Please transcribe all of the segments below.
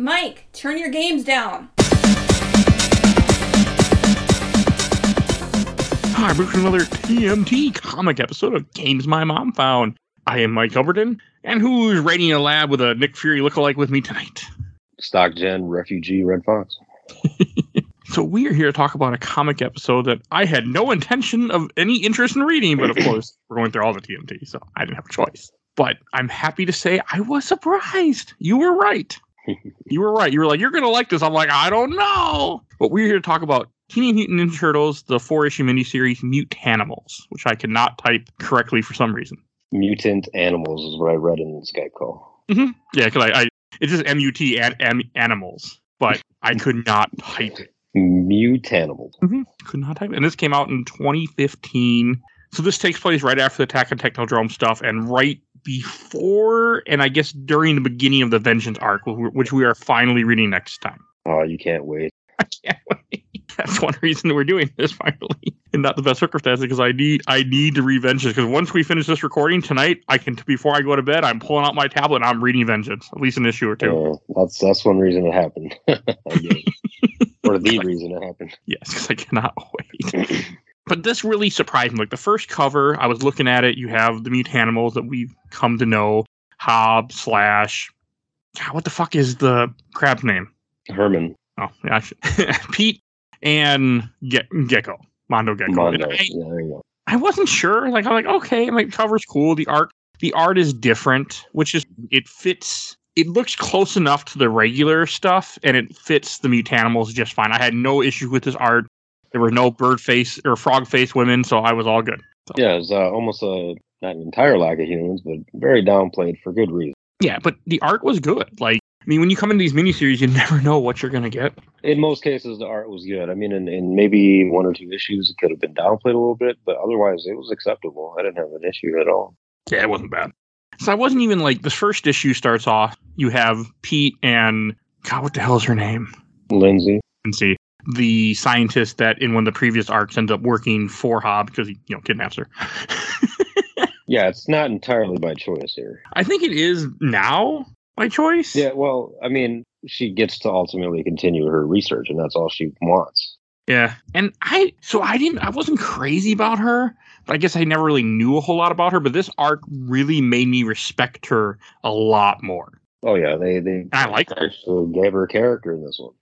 Mike, turn your games down. Hi, we're for another TMT comic episode of Games My Mom Found. I am Mike Albertin, and who's raiding a lab with a Nick Fury lookalike with me tonight? StockGen refugee Red Foxx. So we are here to talk about a comic episode that I had no intention of any interest in reading, but of course we're going through all the TMT, so I didn't have a choice. But I'm happy to say I was surprised. You were right. You were right. You were like, you're gonna like this. I'm like, I don't know. But we're here to talk about Teenage Mutant Ninja Turtles, the four issue miniseries Mutanimals, which I cannot type correctly for some reason. Mutant animals is what I read in the Skype call. Mm-hmm. Yeah, because I, I it's just M U T an, an, animals, but I could not type it. Mutanimals. Mm-hmm. Could not type it. And this came out in 2015. So this takes place right after the Attack on Technodrome stuff and right before and I guess during the beginning of the Vengeance arc, which we are finally reading next time. Oh, you can't wait. I can't wait. That's one reason that we're doing this finally, and not the best circumstances because I need I need to read Vengeance because once we finish this recording tonight, I can before I go to bed, I'm pulling out my tablet and I'm reading Vengeance, at least an issue or two. Uh, that's that's one reason it happened. Or the reason it happened. Yes, because I cannot wait. but this really surprised me. Like the first cover, I was looking at it. You have the mutanimals that we've come to know. Hob slash. God, what the fuck is the crab's name? Herman Oh, yeah, Pete and Ge- Gecko, Mondo Gecko. Mondo. I, Yeah, there you go. I wasn't sure. Like I'm like, okay, my cover's cool. The art, the art is different, which is it fits. It looks close enough to the regular stuff, and it fits the mutant mutanimals just fine. I had no issue with this art. There were no bird face or frog face women, so I was all good. Yeah, it's uh, almost a not an entire lack of humans, but very downplayed for good reason. Yeah, but the art was good. Like, I mean, when you come into these miniseries, you never know what you're gonna get. In most cases, the art was good. I mean, in, in maybe one or two issues, it could have been downplayed a little bit, but otherwise, it was acceptable. I didn't have an issue at all. Yeah, it wasn't bad. So I wasn't even like the first issue starts off. You have Pete and God, what the hell is her name? Lindsay. see the scientist that in one of the previous arcs ends up working for Hob because he you know kidnaps her. Yeah, it's not entirely by choice here. I think it is now by choice. Yeah, well, I mean, she gets to ultimately continue her research, and that's all she wants. Yeah. And I so I didn't I wasn't crazy about her, but I guess I never really knew a whole lot about her. But this arc really made me respect her a lot more. Oh yeah, they they I like her. gave her a character in this one.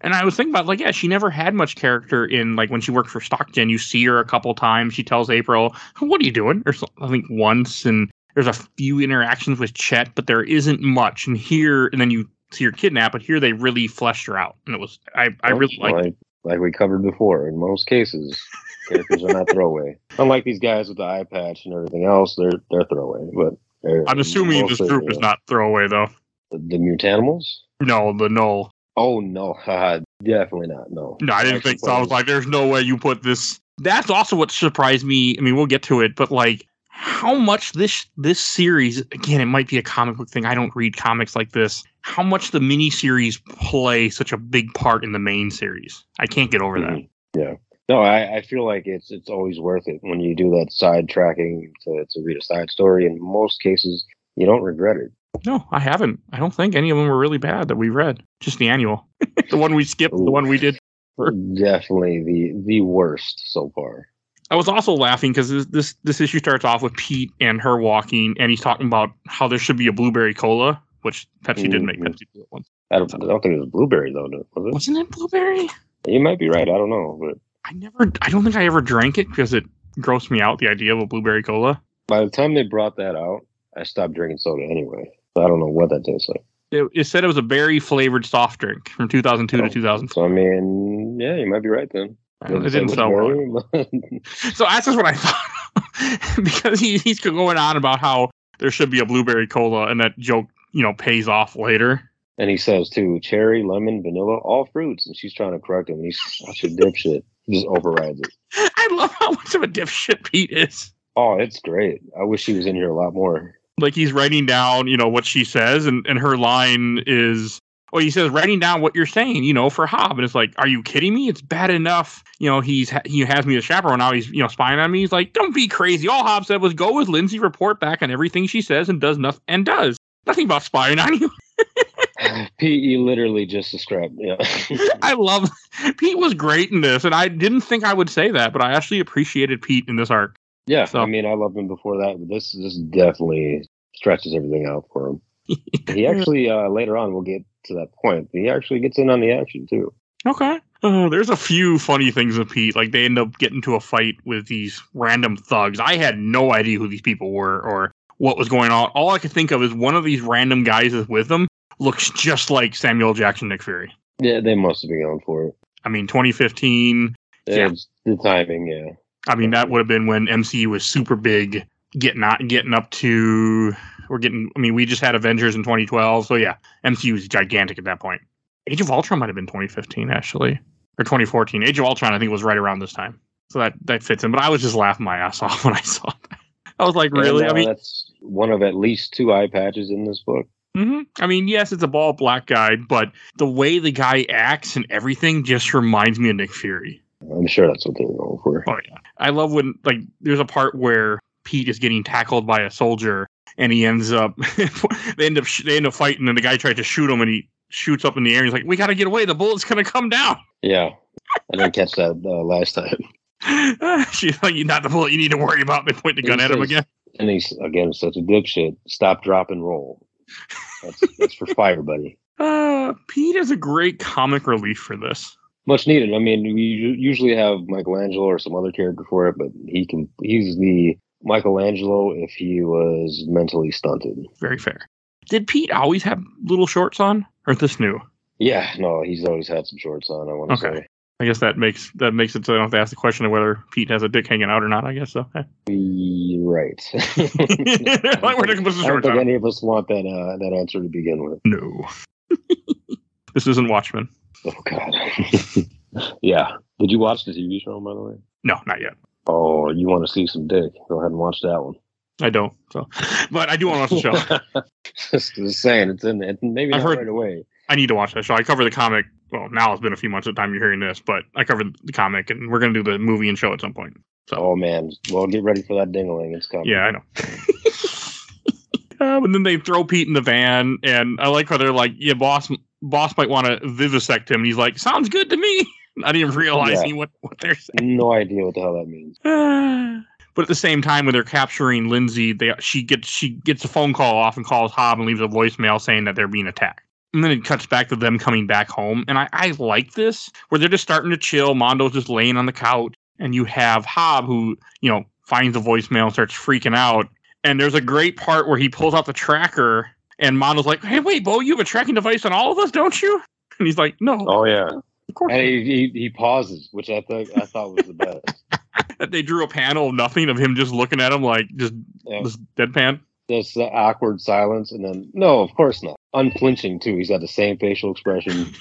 And I was thinking about like, yeah, she never had much character in like when she worked for Stockton. You see her a couple times. She tells April, "What are you doing?" Or I think once, and there's a few interactions with Chet, but there isn't much. And here, and then you see her kidnapped, but here they really fleshed her out, and it was I I really like. like like we covered before. In most cases, characters are not throwaway. Unlike these guys with the eye patch and everything else, they're they're throwaway. But they're I'm assuming this group is uh, not throwaway though. the, the mutanimals. No, the null. Oh no, definitely not. No, No, I didn't think so. I was like, there's no way you put this. That's also what surprised me. I mean, we'll get to it, but like how much this this series again, it might be a comic book thing. I don't read comics like this. How much the miniseries play such a big part in the main series. I can't get over that. Mhm. Yeah. No, I, I feel like it's it's always worth it when you do that side tracking to, to read a side story. In most cases, you don't regret it. No, I haven't. I don't think any of them were really bad that we read. Just the annual. the one we skipped, the one we did. Definitely the the worst so far. I was also laughing because this, this this issue starts off with Pete and her walking, and he's talking about how there should be a blueberry cola, which Pepsi didn't make Mhm. Pepsi do it once. I don't, I don't think it was blueberry though, was Wasn't it blueberry? You might be right. I don't know, but I never. I don't think I ever drank it because it grossed me out. The idea of a blueberry cola. by the time they brought that out, I stopped drinking soda anyway. So I don't know what that tastes like. It, it said it was a berry flavored soft drink from 2002 Oh. to 2004. So I mean, yeah, you might be right then. It Doesn't didn't sell well. So that's just what I thought because he, he's going on about how there should be a blueberry cola, and that joke, you know, pays off later. and he says too, cherry, lemon, vanilla, all fruits. And she's trying to correct him. And he's such a dipshit. He just overrides it. I love how much of a dipshit Pete is. Oh, it's great. I wish he was in here a lot more. Like he's writing down, you know, what she says, and, and her line is, well, he says, writing down what you're saying, you know, for Hob. And it's like, are you kidding me? It's bad enough, you know, he's he has me as chaperone. Now he's, you know, spying on me. He's like, don't be crazy. All Hob said was go with Lindsay, report back on everything she says and does nothing and does. Nothing about spying on you. Pete, you literally just described. Yeah. I love Pete was great in this, and I didn't think I would say that, but I actually appreciated Pete in this arc. Yeah. So- I mean, I loved him before that, but this this definitely stretches everything out for him. he actually uh, later on we'll get to that point. He actually gets in on the action too. Okay. Uh, there's a few funny things with Pete. Like they end up getting into a fight with these random thugs. I had no idea who these people were or what was going on. All I could think of is one of these random guys with them looks just like Samuel Jackson Nick Fury. Yeah, they must have been going for it. I mean, 2015. Yeah. The timing, yeah. I mean, that would have been when MCU was super big, getting out, getting up to. We're getting. I mean, we just had Avengers in 2012, so yeah, MCU was gigantic at that point. Age of Ultron might have been 2015 actually, or 2014. Age of Ultron, I think, was right around this time, so that that fits in. But I was just laughing my ass off when I saw that. I was like, really? I mean, that's one of at least two eye patches in this book. hmm I mean, yes, it's a bald black guy, but the way the guy acts and everything just reminds me of Nick Fury. I'm sure that's what they were going for. Oh yeah, I love when like there's a part where Pete is getting tackled by a soldier, and he ends up they end up sh- they end up fighting, and the guy tried to shoot him, and he shoots up in the air. And he's like, "We got to get away! The bullet's gonna come down." Yeah, I didn't catch that uh, last time. She's like, you "Not the bullet you need to worry about." They point the gun at him again. And he's again such a dipshit. Stop, drop, and roll. That's, that's for fire, buddy. Uh, Pete is a great comic relief for this. Much needed. I mean, we usually have Michelangelo or some other character for it, but he can. He's the Michelangelo if he was mentally stunted. Very fair. Did Pete always have little shorts on, or is this new? Yeah, no, he's always had some shorts on. I want to Okay. I guess that makes that makes it so I don't have to ask the question of whether Pete has a dick hanging out or not. I guess so. right. we're looking I don't think any of us want that uh, that answer to begin with. No. this isn't Watchmen. Oh God. yeah. Did you watch the TV show by the way? No, not yet. Oh, you want to see some dick? Go ahead and watch that one. I don't. So, but I do want to watch the show. just, just saying, it's in it. Maybe I've heard- right away. I need to watch that show. I cover the comic. Well, now it's been a few months at the time you're hearing this, but I covered the comic, and we're gonna do the movie and show at some point. So, Oh man. Well, get ready for that dingling. It's coming. yeah, I know. um, and then they throw Pete in the van, and I like how they're like, "Yeah, boss, boss might want to vivisect him." And he's like, "Sounds good to me." Not even realizing what what they're saying. No idea what the hell that means. but at the same time, when they're capturing Lindsay, they she gets she gets a phone call off and calls Hob and leaves a voicemail saying that they're being attacked. And then it cuts back to them coming back home. And I, I like this, where they're just starting to chill. Mondo's just laying on the couch, and you have Hob who, you know, finds the voicemail and starts freaking out. And there's a great part where he pulls out the tracker, and Mondo's like, Hey, wait, Bo, you have a tracking device on all of us, don't you? And he's like, No, Oh yeah. of course. And he, he, he pauses, which I think I thought was the best. That they drew a panel of nothing of him just looking at him like just Yeah. this deadpan. Just the awkward silence, and then no, of course not. Unflinching too. He's got the same facial expression.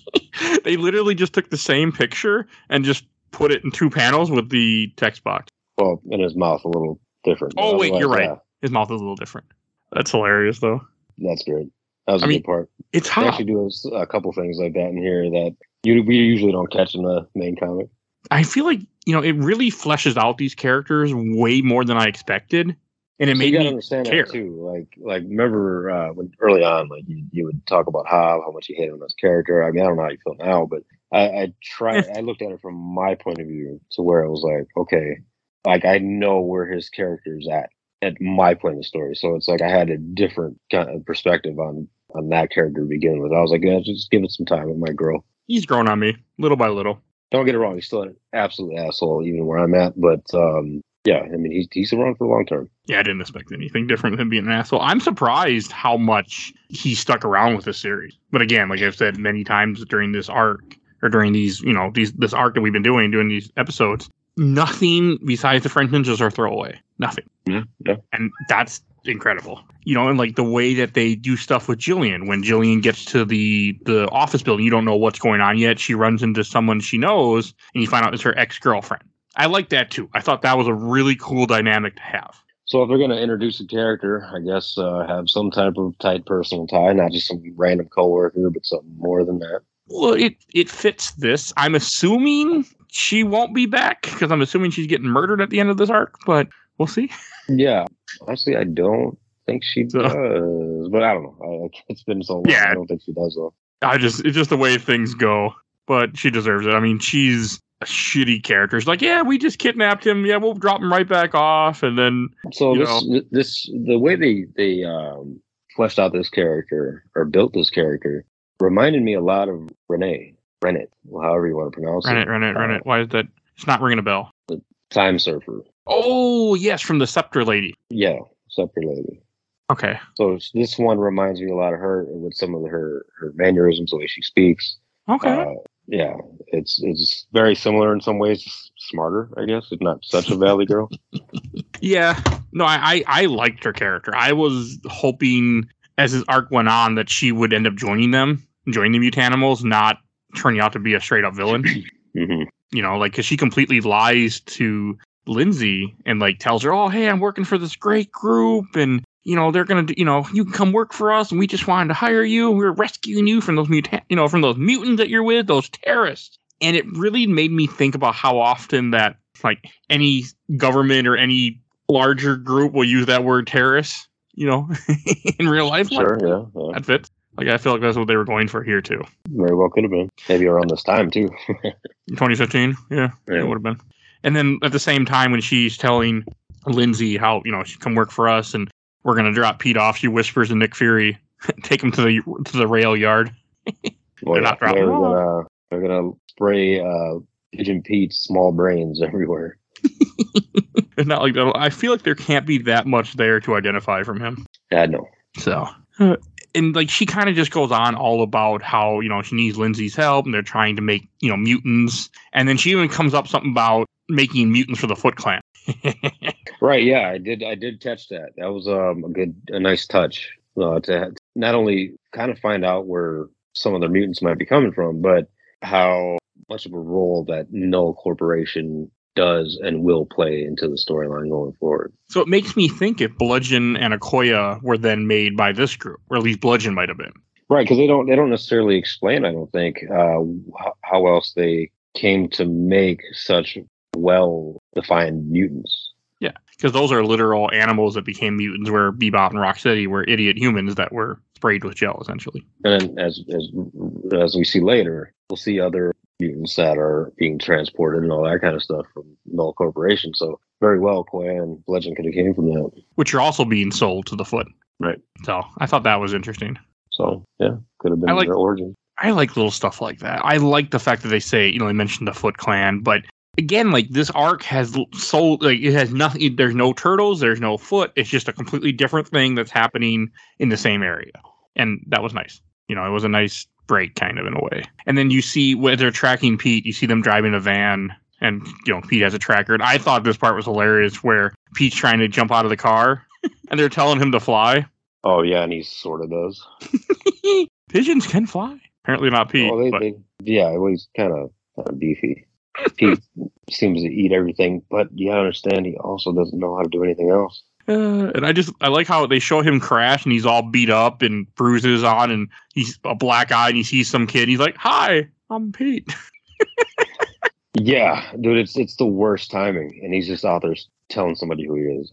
they literally just took the same picture and just put it in two panels with the text box. Well, in his mouth a little different. Oh, wait, you're otherwise, right. His mouth is a little different. That's hilarious, though. That's great. That was a I mean, good part. It's They actually do a, a couple things like that in here that you we usually don't catch in the main comic. I feel like you know it really fleshes out these characters way more than I expected, and it So made you gotta me understand care. that too. Like, like remember uh, when early on, like you, you would talk about Hob, how much you hated him as a character. I mean, I don't know how you feel now, but I, I try. I looked at it from my point of view to where I was like, okay, like I know where his character is at at my point of the story. So it's like I had a different kind of perspective on on that character to begin with. I was like, yeah, just give it some time. It might grow. he's grown on me little by little. Don't get it wrong. He's still an absolute asshole, even where I'm at. But um, yeah, I mean, he's he's around for the long term. Yeah, I didn't expect anything different him being an asshole. I'm surprised how much he stuck around with this series. But again, like I've said many times during this arc or during these, you know, these this arc that we've been doing, doing these episodes, nothing besides the French ninjas are throwaway. Nothing. Yeah, yeah. And that's incredible. You know, and like the way that they do stuff with Jillian when Jillian gets to the the office building, you don't know what's going on yet. She runs into someone she knows and you find out it's her ex-girlfriend. I like that too. I thought that was a really cool dynamic to have. So if they're going to introduce a character, I guess uh, have some type of tight personal tie, not just some random coworker, but something more than that. Well, it it fits this. I'm assuming she won't be back because I'm assuming she's getting murdered at the end of this arc, but we'll see. Yeah, honestly, I don't think she So- does, but I don't know. I, it's been so long. Yeah. I don't think she does though. I just it's just the way things go. But she deserves it. I mean, she's a shitty character. She's like, yeah, we just kidnapped him. Yeah, we'll drop him right back off, and then So this this the way they they um, fleshed out this character or built this character reminded me a lot of Renee Renet, however you want to pronounce run it. it, run it, run Uh, it. Why is that? It's not ringing a bell. The Time Surfer. Oh yes, from the Scepter Lady. Yeah, Scepter Lady. Okay. So this one reminds me a lot of her with some of her her mannerisms, the way she speaks. Okay. Uh, yeah, it's it's very similar in some ways, smarter, I guess. It's not such a Valley girl. Yeah, no, I, I I liked her character. I was hoping as his arc went on that she would end up joining them, joining the Mutanimals, not turning out to be a straight up villain. hmm you know, like because she completely lies to Lindsay and like tells her, "Oh, hey, I'm working for this great group, and you know they're gonna, do, you know, you can come work for us, and we just wanted to hire you. We're rescuing you from those mutant, you know, from those mutants that you're with, those terrorists." And it really made me think about how often that like any government or any larger group will use that word terrorist, you know, in real life. Like, Sure, yeah, yeah, that fits. Like I feel like that's what they were going for here too. very well could have been. Maybe around this time too. 2015. Yeah, Yeah. it would have been. And then at the same time, when she's telling Lindsay how you know she come work for us and we're gonna drop Pete off, she whispers to Nick Fury, "Take him to the to the rail yard." Well, they're not dropping they're gonna they're gonna spray uh, Pigeon Pete's small brains everywhere. It's not like that. I feel like there can't be that much there to identify from him. Yeah, no. So, and like she kind of just goes on all about how you know she needs Lindsay's help and they're trying to make you know mutants, and then she even comes up something about making mutants for the Foot Clan. Right, yeah, I did. I did catch that. That was um, a good, a nice touch uh, to not only kind of find out where some of the mutants might be coming from, but how much of a role that Null Corporation does and will play into the storyline going forward. So it makes me think if Bludgeon and Akoya were then made by this group, or at least Bludgeon might have been. Right, because they don't they don't necessarily explain. I don't think uh, how, how else they came to make such well defined mutants. Yeah, because those are literal animals that became mutants, where Bebop and Rocksteady were idiot humans that were sprayed with gel, essentially. And as as as we see later, we'll see other mutants that are being transported and all that kind of stuff from Null Corporation. So very well, and Legend could have came from that. Which are also being sold to the foot. Right. So I thought that was interesting. So yeah, could have been I like- their origin. I like little stuff like that. I like the fact that they say, you know, they mentioned the Foot Clan, but again, like this arc has so like it has nothing. There's no turtles. There's no foot. It's just a completely different thing that's happening in the same area, and that was nice. You know, it was a nice break, kind of in a way. And then you see when they're tracking Pete, you see them driving a van, and you know Pete has a tracker. And I thought this part was hilarious, where Pete's trying to jump out of the car, and they're telling him to fly. Oh yeah, and he sort of does. Pigeons can fly. Apparently not Pete. well, they, but- they, yeah, well, he's kind of kind of beefy. Pete seems to eat everything, but you gotta understand he also doesn't know how to do anything else. Uh, and I just I like how they show him crash and he's all beat up and bruises on and he's a black eye and he sees some kid. He's like, "Hi, I'm Pete." Yeah, dude, it's it's the worst timing, and he's just out there telling somebody who he is.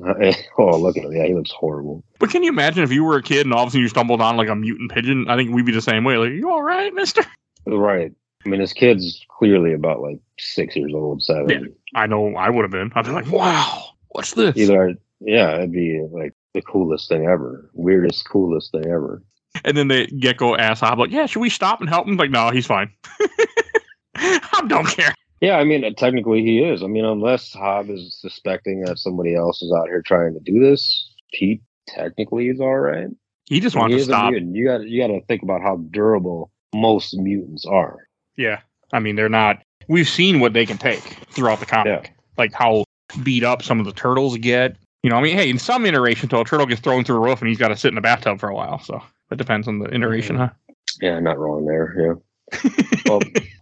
oh, look at him! Yeah, he looks horrible. But can you imagine if you were a kid and all of a sudden you stumbled on like a mutant pigeon? I think we'd be the same way. Like, you all right, Mister? Right. I mean, this kid's clearly about like six years old, seven. Yeah. I know I would have been. I'd be like, "Wow, what's this?" Either, yeah, it'd be like the coolest thing ever, weirdest, coolest thing ever. And then the gecko asks Hob, like, "Yeah, should we stop and help him?" Like, no, he's fine. I don't care. Yeah, I mean, technically he is. I mean, unless Hob is suspecting that somebody else is out here trying to do this, Pete technically is all right. He just wants to stop. mutant. You got you got to think about how durable most mutants are. Yeah. I mean, they're not. We've seen what they can take throughout the comic. Like how beat up some of the turtles get. You know, I mean, hey, in some iterations, though, a turtle gets thrown through a roof and he's got to sit in a bathtub for a while. So it depends on the iteration, huh? Yeah, not wrong there. Yeah. well,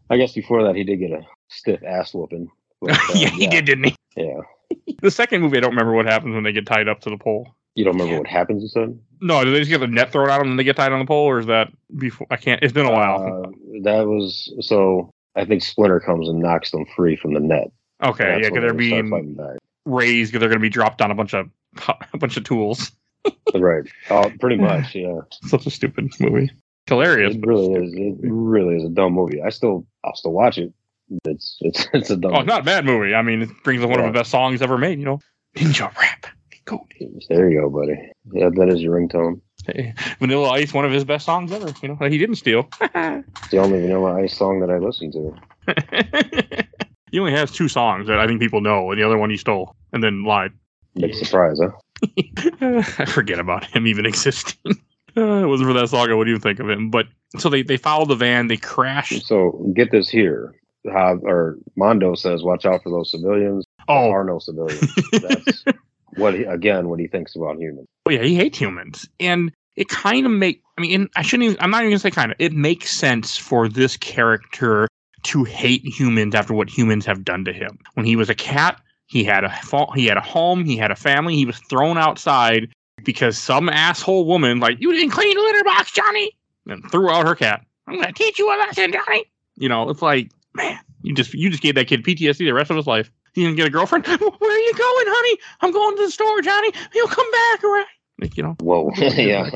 I guess before that he did get a stiff ass whooping. But, uh, yeah, he did, didn't he? Yeah. The second movie, I don't remember what happens when they get tied up to the pole. You don't remember Yeah. what happens? You said. No, do they just get the net thrown at them and they get tied on the pole, or is that before? I can't. It's been a while. Uh, that was so. I think Splinter comes and knocks them free from the net. okay, That's yeah, because they're they start being raised because they're going to be dropped on a bunch of a bunch of tools. right. Oh, pretty much. Yeah. Such a stupid movie. Hilarious. It really is. It really is a dumb movie. I still, I'll still watch it. It's it's it's a dumb. Oh, it's not a bad movie. I mean, it brings up one of the best songs ever made. You know, Ninja Rap. Go. There you go, buddy. Yeah, that is your ringtone. Hey, Vanilla Ice, one of his best songs ever. You know, that he didn't steal. it's the only Vanilla Ice song that I listen to. he only has two songs that I think people know, and the other one he stole and then lied. Big surprise, huh? I forget about him even existing. Uh, it wasn't for that song, I wouldn't even think of him. But so they, they follow the van, they crash. So get this here. Have, or Mondo says, watch out for those civilians. Oh, there are no civilians. That's what he, again, what he thinks about humans. Oh yeah, he hates humans. And it kind of make I mean, I shouldn't even, I'm not even gonna say kind of. It makes sense for this character to hate humans after what humans have done to him. When he was a cat, he had a he had a home, he had a family, he was thrown outside because some asshole woman like you didn't clean the litter box, Johnny, and threw out her cat. I'm gonna teach you a lesson, Johnny. You know, it's like, man, you just you just gave that kid PTSD the rest of his life. He didn't get a girlfriend. Where are you going, honey? I'm going to the store, Johnny. You'll come back, right? Like, you know. Whoa, yeah.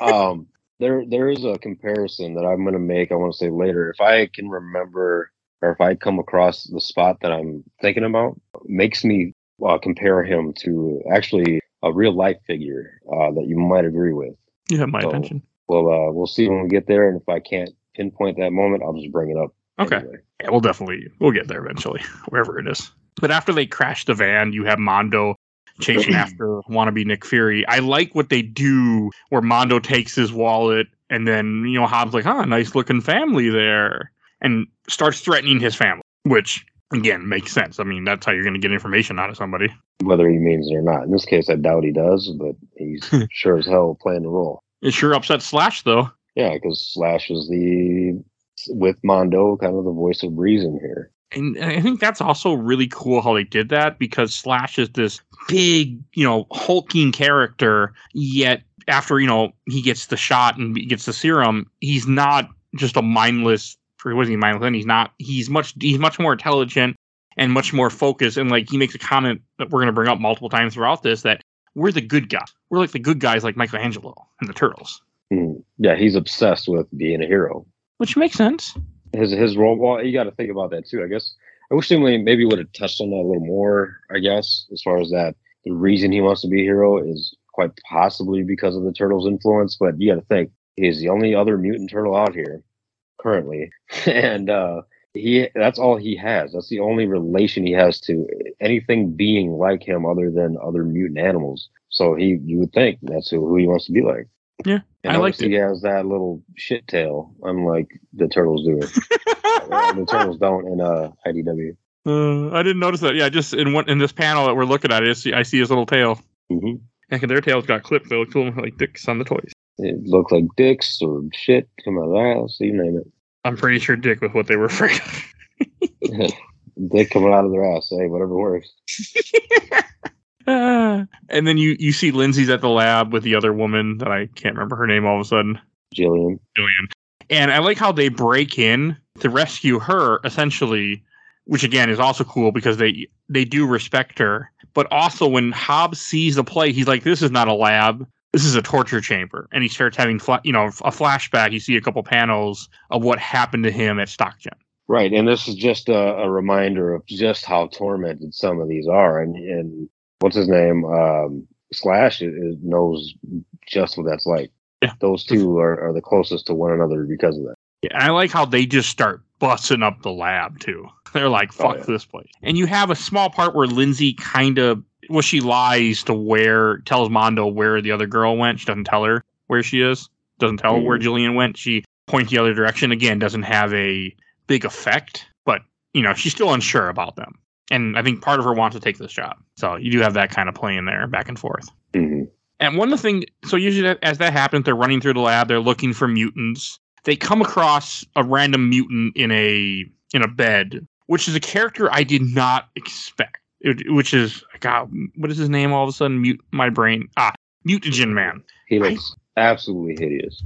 um, there there is a comparison that I'm going to make. I want to say later. If I can remember, or if I come across the spot that I'm thinking about, makes me uh, compare him to actually a real life figure uh, that you might agree with. You have my so, attention. Well, uh, we'll see when we get there, and if I can't pinpoint that moment, I'll just bring it up. Okay. Anyway. Yeah, we'll definitely we'll get there eventually, wherever it is. But after they crash the van, you have Mondo chasing after wannabe Nick Fury. I like what they do where Mondo takes his wallet and then, you know, Hobbs like, huh, nice looking family there. And starts threatening his family, which again makes sense. I mean, that's how you're gonna get information out of somebody. Whether he means it or not. In this case I doubt he does, but he's sure as hell playing the role. It sure upsets Slash though. Yeah, because Slash is the with Mondo kind of the voice of reason here. And I think that's also really cool how they did that because Slash is this big, you know, hulking character, yet after, you know, he gets the shot and gets the serum, he's not just a mindless he mindless? and He's not he's much he's much more intelligent and much more focused. And like he makes a comment that we're gonna bring up multiple times throughout this that we're the good guys. We're like the good guys like Michelangelo and the turtles. Mm. Yeah, he's obsessed with being a hero. Which makes sense. His his role well, you gotta think about that too, I guess. I wish they maybe would have touched on that a little more, I guess, as far as that the reason he wants to be a hero is quite possibly because of the turtle's influence, but you got to think he's the only other mutant turtle out here currently, and uh, he that's all he has. That's the only relation he has to anything being like him other than other mutant animals. So he, you would think that's who, who he wants to be like. Yeah, and I like he has that little shit tail, unlike the turtles do. It. The turtles don't in uh IDW. Uh, I didn't notice that. Yeah, just in one in this panel that we're looking at, I see, I see his little tail. Mm-hmm. And their tails got clipped. They look like dicks on the toys. It looked like dicks or shit come out of the house. You name it. I'm pretty sure dick was what they were afraid of. dick coming out of their ass. Hey, whatever works. and then you you see Lindsay's at the lab with the other woman that I can't remember her name all of a sudden. Jillian. Jillian. And I like how they break in to rescue her essentially which again is also cool because they they do respect her. But also when Hobbs sees the play, he's like, "This is not a lab. This is a torture chamber." And he starts having, fla- you know, a flashback. You see a couple panels of what happened to him at Stockton. Right, and this is just a, a reminder of just how tormented some of these are. And and what's his name? Um, Slash knows just what that's like. Yeah. Those two are, are the closest to one another because of that. Yeah, I like how they just start busting up the lab too. They're like, oh, fuck oh, yeah. this place. And you have a small part where Lindsay kind of, well, she lies to where, tells Mondo where the other girl went. She doesn't tell her where she is, doesn't tell mm. her where mm. Jillian went. She points the other direction. Again, doesn't have a big effect, but, you know, she's still unsure about them. And I think part of her wants to take this job. So you do have that kind of play in there back and forth. Mm-hmm. And one of the things, so usually as that happens, they're running through the lab, they're looking for mutants they come across a random mutant in a in a bed, which is a character I did not expect. It, which is God, what is his name? All of a sudden, mute my brain. Ah, Mutagen Man. He looks I, absolutely hideous.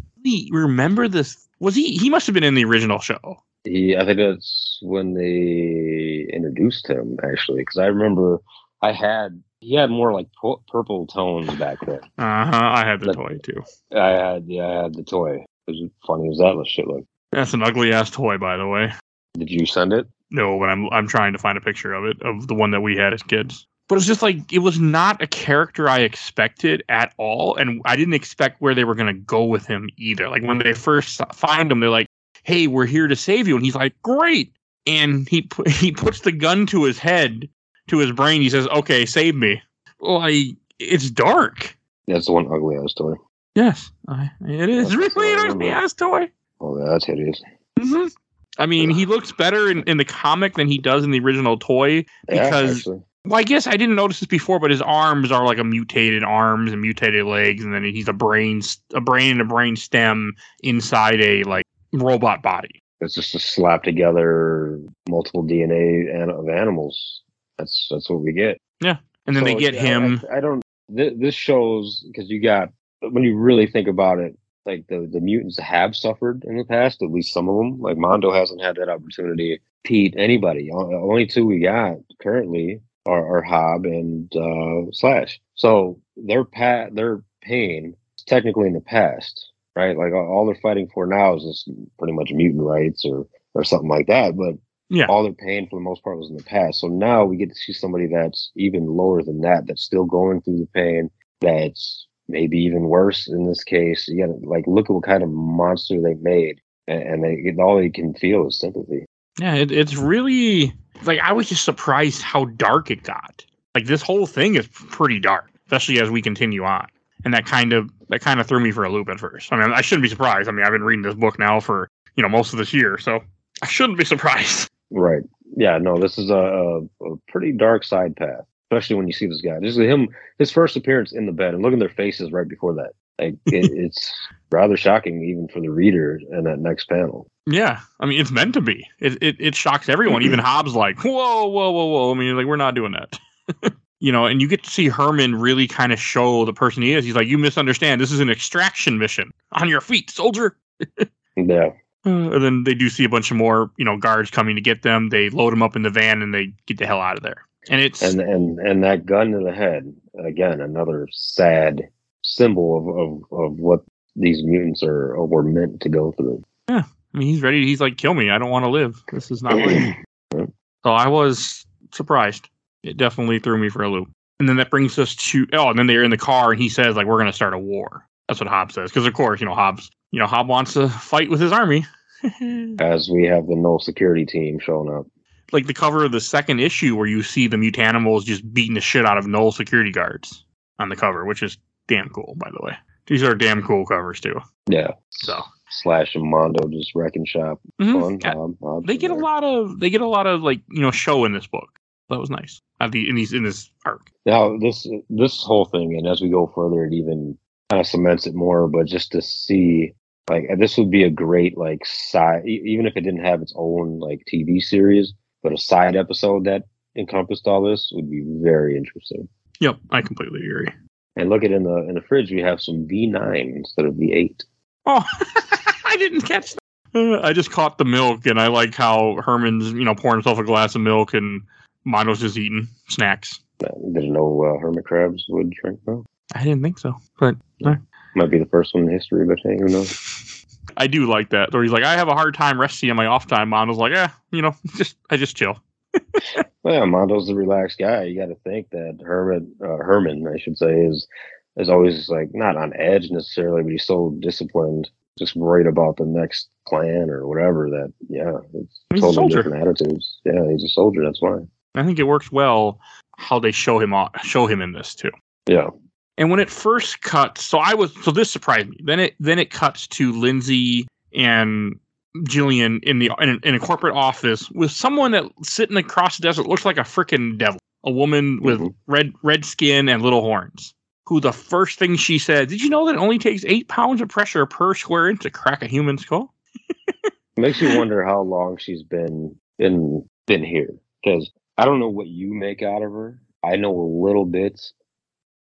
Remember this? Was he? He must have been in the original show. He, I think that's when they introduced him actually, because I remember I had he had more like pu- purple tones back then. Uh huh. I had the But- toy too. I had yeah, I had the toy. As funny as that was shit look. That's an ugly ass toy, by the way. Did you send it? No, but I'm I'm trying to find a picture of it of the one that we had as kids. But it's just like it was not a character I expected at all, and I didn't expect where they were gonna go with him either. Like when they first find him, they're like, "Hey, we're here to save you," and he's like, "Great!" And he pu- he puts the gun to his head, to his brain. He says, "Okay, save me." Like it's dark. That's the one ugly ass toy. Yes, I, it is That's really an ugly ass toy. Oh, that's hideous. hmm I mean, he looks better in, in the comic than he does in the original toy. Because- actually. Well, I guess I didn't notice this before, but his arms are like a mutated arms and mutated legs, and then he's a brain, a brain and a brain stem inside a like robot body. It's just a slap together multiple DNA of animals. That's that's what we get. Yeah, and then they get yeah, him. I, I don't. Th- this shows because you got when you really think about it, like the the mutants have suffered in the past. At least some of them. Like Mondo hasn't had that opportunity. Pete, anybody. Only two we got currently are, are Hob and uh, Slash. So their pat their pain is technically in the past, right? Like all they're fighting for now is just pretty much mutant rights or or something like that. But Yeah. all their pain for the most part was in the past. So now we get to see somebody that's even lower than that, that's still going through the pain, that's maybe even worse in this case. You got to like look at what kind of monster they made, and, and they all they can feel is sympathy. Yeah, it, it's really like I was just surprised how dark it got. Like this whole thing is pretty dark, especially as we continue on. And that kind of that kind of threw me for a loop at first. I mean, I shouldn't be surprised. I mean, I've been reading this book now for you know most of this year, so I shouldn't be surprised. Right? Yeah. No, this is a, a, a pretty dark side path, especially when you see this guy. This is him, his first appearance in the bed, and look at their faces right before that. Like it, it's rather shocking, even for the reader in that next panel. Yeah, I mean, it's meant to be. It it, it shocks everyone. Even Hobbs, like, whoa, whoa, whoa, whoa. I mean, like, we're not doing that. you know, and you get to see Herman really kind of show the person he is. He's like, you misunderstand. This is an extraction mission. On your feet, soldier. Yeah. Uh, and then they do see a bunch of more, you know, guards coming to get them. They load them up in the van and they get the hell out of there. And it's and and and that gun to the head again another sad symbol of of, of what these mutants are or were meant to go through Yeah, I mean, he's ready. He's like, kill me. I don't want to live. This is not life. so I was surprised. It definitely threw me for a loop. And then that brings us to oh, and then they're in the car and he says like we're gonna start a war. That's what Hobbs says because of course you know Hobbs you know Hobbs wants to fight with his army. as we have the no security team showing up like the cover of the second issue where you see the mutanimals just beating the shit out of null security guards on the cover, which is damn cool by the way. These are damn cool covers too. yeah So slash and mondo just wrecking shop Mhm. fun Yeah. Hobbs they get a lot of they get a lot of like you know show in this book. That was nice. At the in these in this arc. now this this whole thing and as we go further it even kind of cements it more but just to see like this would be a great like side even if it didn't have its own like tv series but a side episode that encompassed all this would be very interesting Yep, I completely agree. And look at in the in the fridge we have some V9 instead of V8. Oh, I didn't catch that. Uh, I just caught the milk, and I like how Herman's you know pouring himself a glass of milk, and Mondo's just eating snacks. Uh, Didn't know uh, hermit crabs would drink milk. I didn't think so, but Might be the first one in history, but hey, who knows? I do like that. Or he's like, I have a hard time resting on my off time. Mondo's like, yeah, you know, just I just chill. Well, yeah, Mondo's the relaxed guy. You got to think that Herman, uh, Herman, I should say, is is always like not on edge necessarily, but he's so disciplined, just worried about the next plan or whatever. That yeah, it's He's a totally different attitudes. Yeah, he's a soldier. That's why. I think it works well how they show him off, show him in this too. Yeah, And when it first cuts, so I was so this surprised me. Then it then it cuts to Lindsay and Jillian in the in, in a corporate office with someone that sitting across the desk that looks like a freaking devil, a woman with Mhm. red red skin and little horns. Who the first thing she said? Did you know that it only takes eight pounds of pressure per square inch to crack a human skull? makes you wonder how long she's been in been here because I don't know what you make out of her. I know a little bit,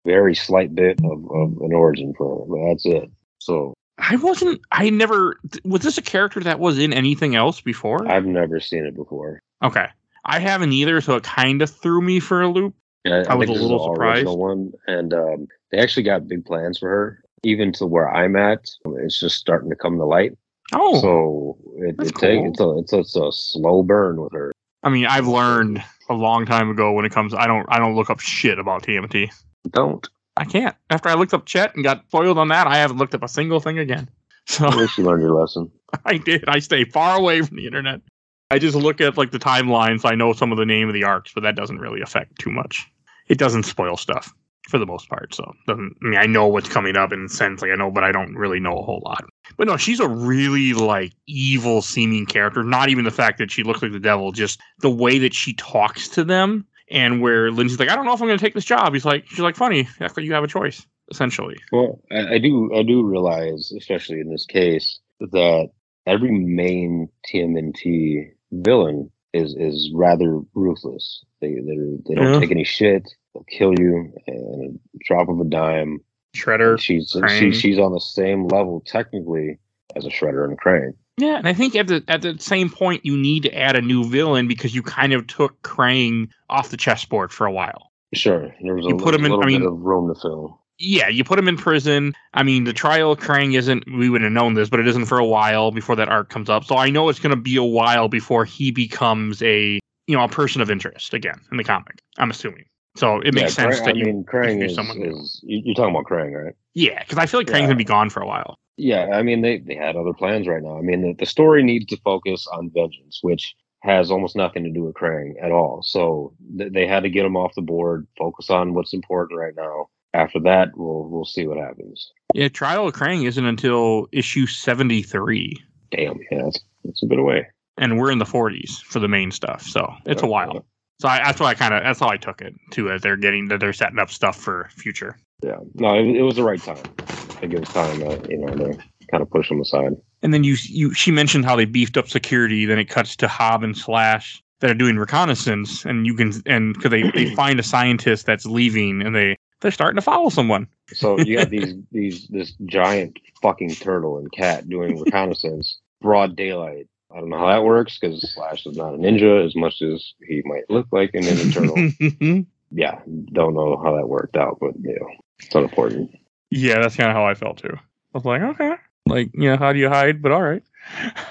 very slight bit of, of an origin for her, but that's it. So I wasn't. I never. Was this a character that was in anything else before? I've never seen it before. Okay. I haven't either, so it kind of threw me for a loop. Yeah, I was a little surprised. one, and um, they actually got big plans for her. Even to where I'm at, it's just starting to come to light. Oh, So it, it cool. it's a it's a, it's a slow burn with her. I mean, I've learned a long time ago when it comes. I don't. I don't look up shit about TMT. Don't. I can't. After I looked up Chet and got foiled on that, I haven't looked up a single thing again. So At least you learned your lesson. I did. I stay far away from the internet. I just look at like the timelines. I know some of the name of the arcs, but that doesn't really affect too much. It doesn't spoil stuff for the most part. So doesn't. I mean, I know what's coming up in a sense, like I know, but I don't really know a whole lot. But no, she's a really like evil seeming character. Not even the fact that she looks like the devil, just the way that she talks to them. And where Lindsay's like, I don't know if I'm going to take this job. He's like, she's like, funny. Like you have a choice, essentially. Well, I, I do I do realize, especially in this case, that every main TMNT villain is is rather ruthless. They they they don't Yeah. take any shit. They'll kill you in a drop of a dime. Shredder. She's Krang. she, she's on the same level technically as a Shredder and a Krang. Yeah, and I think at the at the same point you need to add a new villain because you kind of took Krang off the chessboard for a while. Sure, there was a, You put him in- little I mean- bit of room to fill. Yeah, you put him in prison. I mean, the trial of Krang isn't we would have known this, but it isn't for a while before that arc comes up. So I know it's gonna be a while before he becomes a you know, a person of interest again in the comic. I'm assuming. So it makes Yeah, sense Krang- that I you mean, Krang is, someone is you- you're talking about Krang, right? Yeah, because I feel like Krang's Yeah. gonna be gone for a while. Yeah, I mean they they had other plans right now. I mean the, the story needs to focus on vengeance, which has almost nothing to do with Krang at all. So th- they had to get him off the board, focus on what's important right now. After that, we'll we'll see what happens. Yeah, Trial of Krang isn't until issue seventy three. Damn, yeah, it's, it's a bit away. And we're in the forties for the main stuff. So it's a while. So I, that's why I kind of that's how I took it too. As they're getting that they're setting up stuff for future. Yeah, no, it, it was the right time. I think it was time, uh, you know, to kind of push them aside. And then you you she mentioned how they beefed up security. Then it cuts to Hob and Slash that are doing reconnaissance, and you can and because they they find a scientist that's leaving, and they they're starting to follow someone. So you got these these this giant fucking turtle and cat doing reconnaissance, broad daylight. I don't know how that works because Slash is not a ninja as much as he might look like a ninja turtle. yeah, don't know how that worked out, but you know, it's unimportant. yeah, that's kind of how I felt too. I was like, okay, like you know, how do you hide? But all right.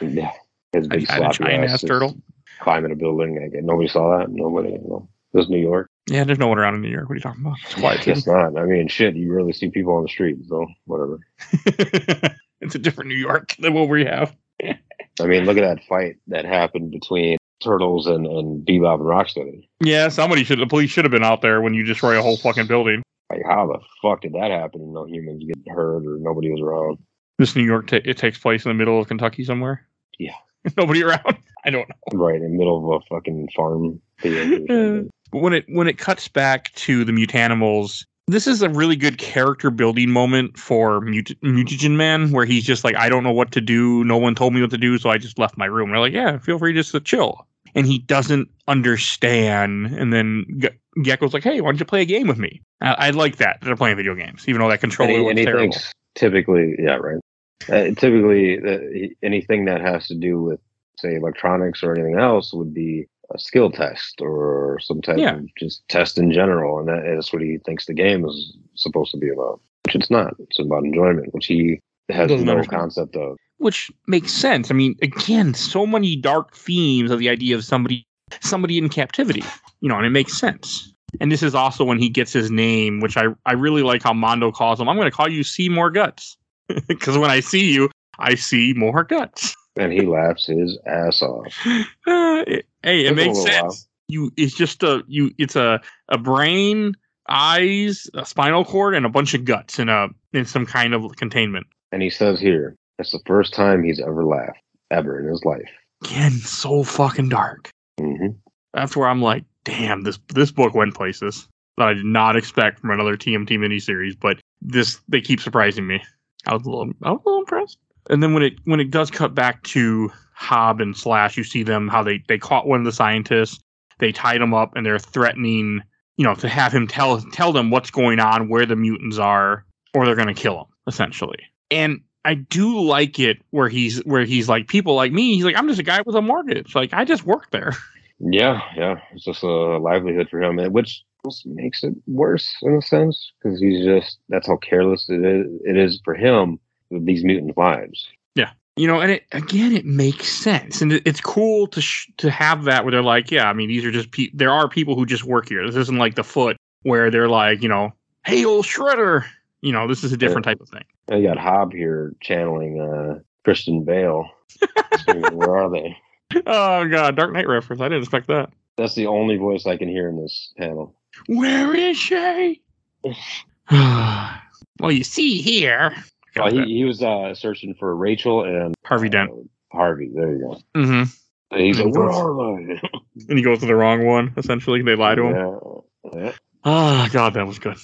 Yeah, his big I sloppy giant ass turtle. climbing a building. Like, nobody saw that. Nobody. You know, it was New York. Yeah, there's no one around in New York. What are you talking about? It's quiet. Guess not. I mean, shit. You rarely see people on the street, so whatever. it's a different New York than what we have. I mean, look at that fight that happened between Turtles and and Bebop and Rocksteady. Yeah, somebody should. The police should have been out there when you destroy a whole fucking building. Like, how the fuck did that happen? And no humans get hurt or nobody was around. This New York, ta- it takes place in the middle of Kentucky somewhere. Yeah. Nobody around. I don't know. Right in the middle of a fucking farm when it when it cuts back to the mutanimals, this is a really good character building moment for Mut- Mutagen Man, where he's just like, I don't know what to do. No one told me what to do, so I just left my room. We're like, Yeah, feel free just to chill. And he doesn't understand. And then Ge- Gecko's like, Hey, why don't you play a game with me? I, I like that. They're playing video games, even though that controller he, was terrible. thinks typically, yeah, right. Uh, typically, uh, anything that has to do with, say, electronics or anything else would be a skill test or some type Yeah. of just test in general, and that is what he thinks the game is supposed to be about. Which it's not. It's about enjoyment, which he has no understand. concept of. which makes sense. I mean, again, so many dark themes of the idea of somebody somebody in captivity, you know, and it makes sense. And this is also when he gets his name, which I I really like how Mondo calls him. I'm going to call you Seymour Guts because when I see you, I see more guts. And he laughs his ass off. Uh, it- hey, it a makes little while. sense. You, it's just a you. It's a a brain, eyes, a spinal cord, and a bunch of guts in a in some kind of containment. And he says here, that's the first time he's ever laughed, ever in his life. Again, so fucking dark. hmm that's where I'm like, damn, this this book went places that I did not expect from another TMT miniseries. But this they keep surprising me. I was a little I was a little impressed. And then when it when it does cut back to Hob and Slash, you see them how they they caught one of the scientists, they tied him up, and they're threatening, you know, to have him tell tell them what's going on, where the mutants are, or they're gonna kill him, essentially. And I do like it where he's where he's like people like me. He's like I'm just a guy with a mortgage. Like I just work there. Yeah, yeah. It's just a livelihood for him, which makes it worse in a sense because he's just that's how careless it is. It is for him these mutant lives. Yeah, you know, and it again, it makes sense, and it, it's cool to sh- to have that where they're like, yeah, I mean, these are just pe- there are people who just work here. This isn't like the foot where they're like, you know, hey, old shredder. You know, this is a different type of thing. I got Hob here channeling uh, Christian Bale. Where are they? Oh god, Dark Knight reference. I didn't expect that. That's the only voice I can hear in this panel. Where is she? well, you see here. Oh, he, he was uh, searching for Rachel and Harvey Dent. uh, Harvey. There you go. Mm-hmm. And he's like? "Where are they?" And he goes to the wrong one. Essentially, they lie to him. Yeah. yeah. Oh god, that was good.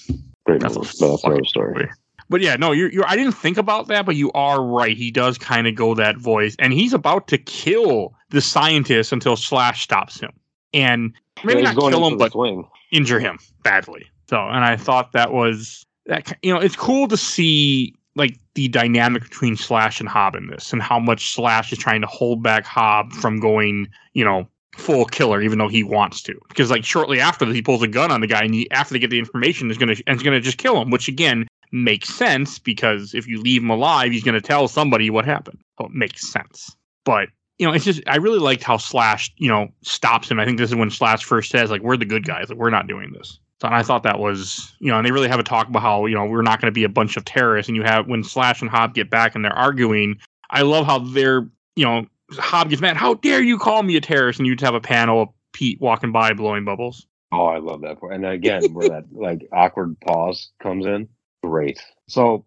Great That's movie. a that's story. movie. But yeah, no, you're, you're. I didn't think about that, but you are right. He does kind of go that voice, and he's about to kill the scientist until Slash stops him, and maybe Yeah, not going kill him, but swing. injure him badly. So, and I thought that was that. You know, it's cool to see like the dynamic between Slash and Hob in this, and how much Slash is trying to hold back Hob from going, you know, full killer, even though he wants to. Because like shortly after this, he pulls a gun on the guy, and he, after they get the information, is gonna and is gonna just kill him. Which again makes sense because if you leave him alive, he's gonna tell somebody what happened. So it makes sense. But you know, it's just I really liked how Slash, you know, stops him. I think this is when Slash first says, like, we're the good guys, like we're not doing this. So and I thought that was, you know, and they really have a talk about how, you know, we're not going to be a bunch of terrorists. And you have when Slash and Hob get back and they're arguing, I love how they're, you know, Hob gets mad, how dare you call me a terrorist? And you'd have a panel of Pete walking by blowing bubbles. Oh, I love that part. And again, where that like awkward pause comes in, great. So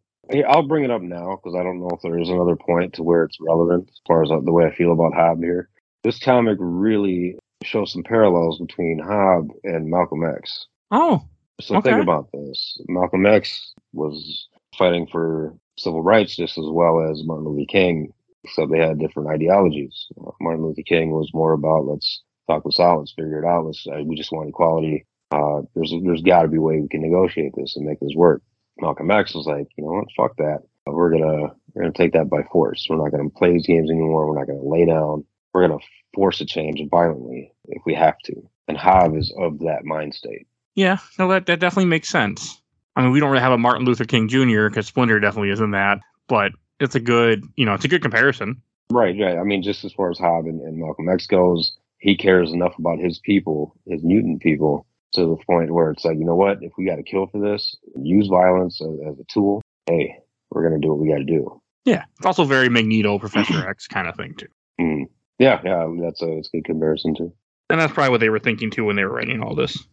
I'll bring it up now because I don't know if there is another point to where it's relevant as far as uh, the way I feel about Hob here. This comic really shows some parallels between Hob and Malcolm X. Oh, So Okay. think about this. Malcolm X was fighting for civil rights just as well as Martin Luther King, except they had different ideologies. Martin Luther King was more about let's talk this out, let's figure it out. Let's uh, we just want equality. Uh, there's there's got to be a way we can negotiate this and make this work. Malcolm X was like, you know what, fuck that. We're gonna we're gonna take that by force. We're not gonna play these games anymore. We're not gonna lay down. We're gonna force a change violently if we have to. And Hob is of that mind state. Yeah, no, that, that definitely makes sense. I mean, we don't really have a Martin Luther King Jr. because Splinter definitely isn't that, but it's a good, you know, it's a good comparison. Right, right. I mean, just as far as Hob and, and Malcolm X goes, he cares enough about his people, his mutant people, to the point where it's like, you know what? If we got to kill for this, use violence as, as a tool, hey, we're gonna do what we got to do. Yeah, it's also very Magneto, Professor X kind of thing too. Mm. Yeah, yeah. That's a it's a good comparison too. And that's probably what they were thinking too when they were writing all this.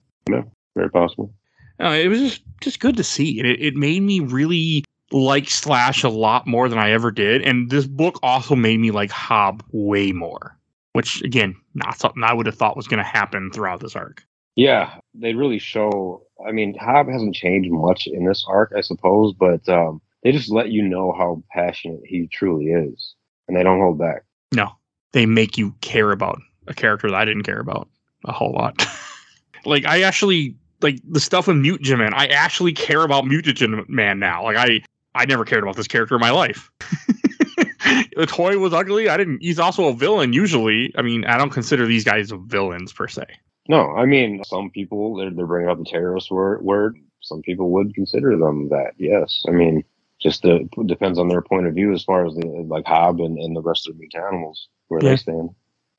Very possible. Uh, it was just just good to see. It it made me really like Slash a lot more than I ever did, and this book also made me like Hob way more. Which again, not something I would have thought was going to happen throughout this arc. Yeah, they really show. I mean, Hob hasn't changed much in this arc, I suppose, but um, they just let you know how passionate he truly is, and they don't hold back. No, they make you care about a character that I didn't care about a whole lot. like I actually like the stuff with Mutagen Man. I actually care about Mutagen Man now. Like I I never cared about this character in my life. the toy was ugly. I didn't. He's also a villain. Usually, I mean, I don't consider these guys villains per se. No, I mean, some people they're, they're bringing up the terrorist word, word. Some people would consider them that. Yes, I mean, just depends on their point of view as far as the like Hob and, and the rest of the mutant animals where Yeah. they stand.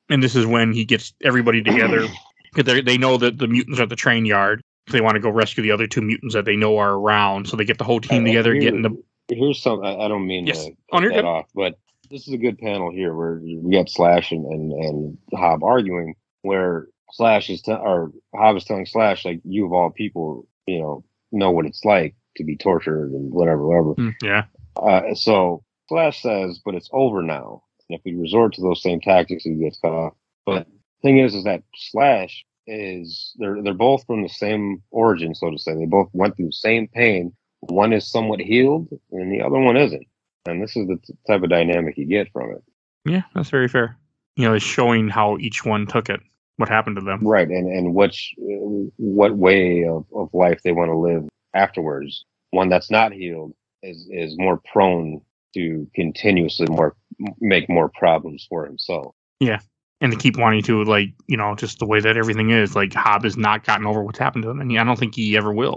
And this is when he gets everybody together because they know that the mutants are at the train yard. They want to go rescue the other two mutants that they know are around. So they get the whole team Uh, together, getting the Here's some. I, don't mean Yes. to cut that good. off, but this is a good panel here where we got Slash and and, and Hob arguing, where Slash is te- or Hob is telling Slash like, you of all people, you know, know what it's like to be tortured and whatever, whatever. Mm, yeah. Uh, so Slash says, but it's over now. And if we resort to those same tactics, he gets cut off. But thing is, is that Slash is they're they're both from the same origin, so to say. They both went through the same pain. One is somewhat healed, and the other one isn't. And this is the t- type of dynamic you get from it, Yeah, that's very fair. You know, it's showing how each one took it, what happened to them. right? And and which uh, what way of, of life they want to live afterwards. One that's not healed is is more prone to continuously more make more problems for himself. And and to keep wanting to like you know just the way that everything is like Hob has not gotten over what's happened to him, and I don't think he ever will.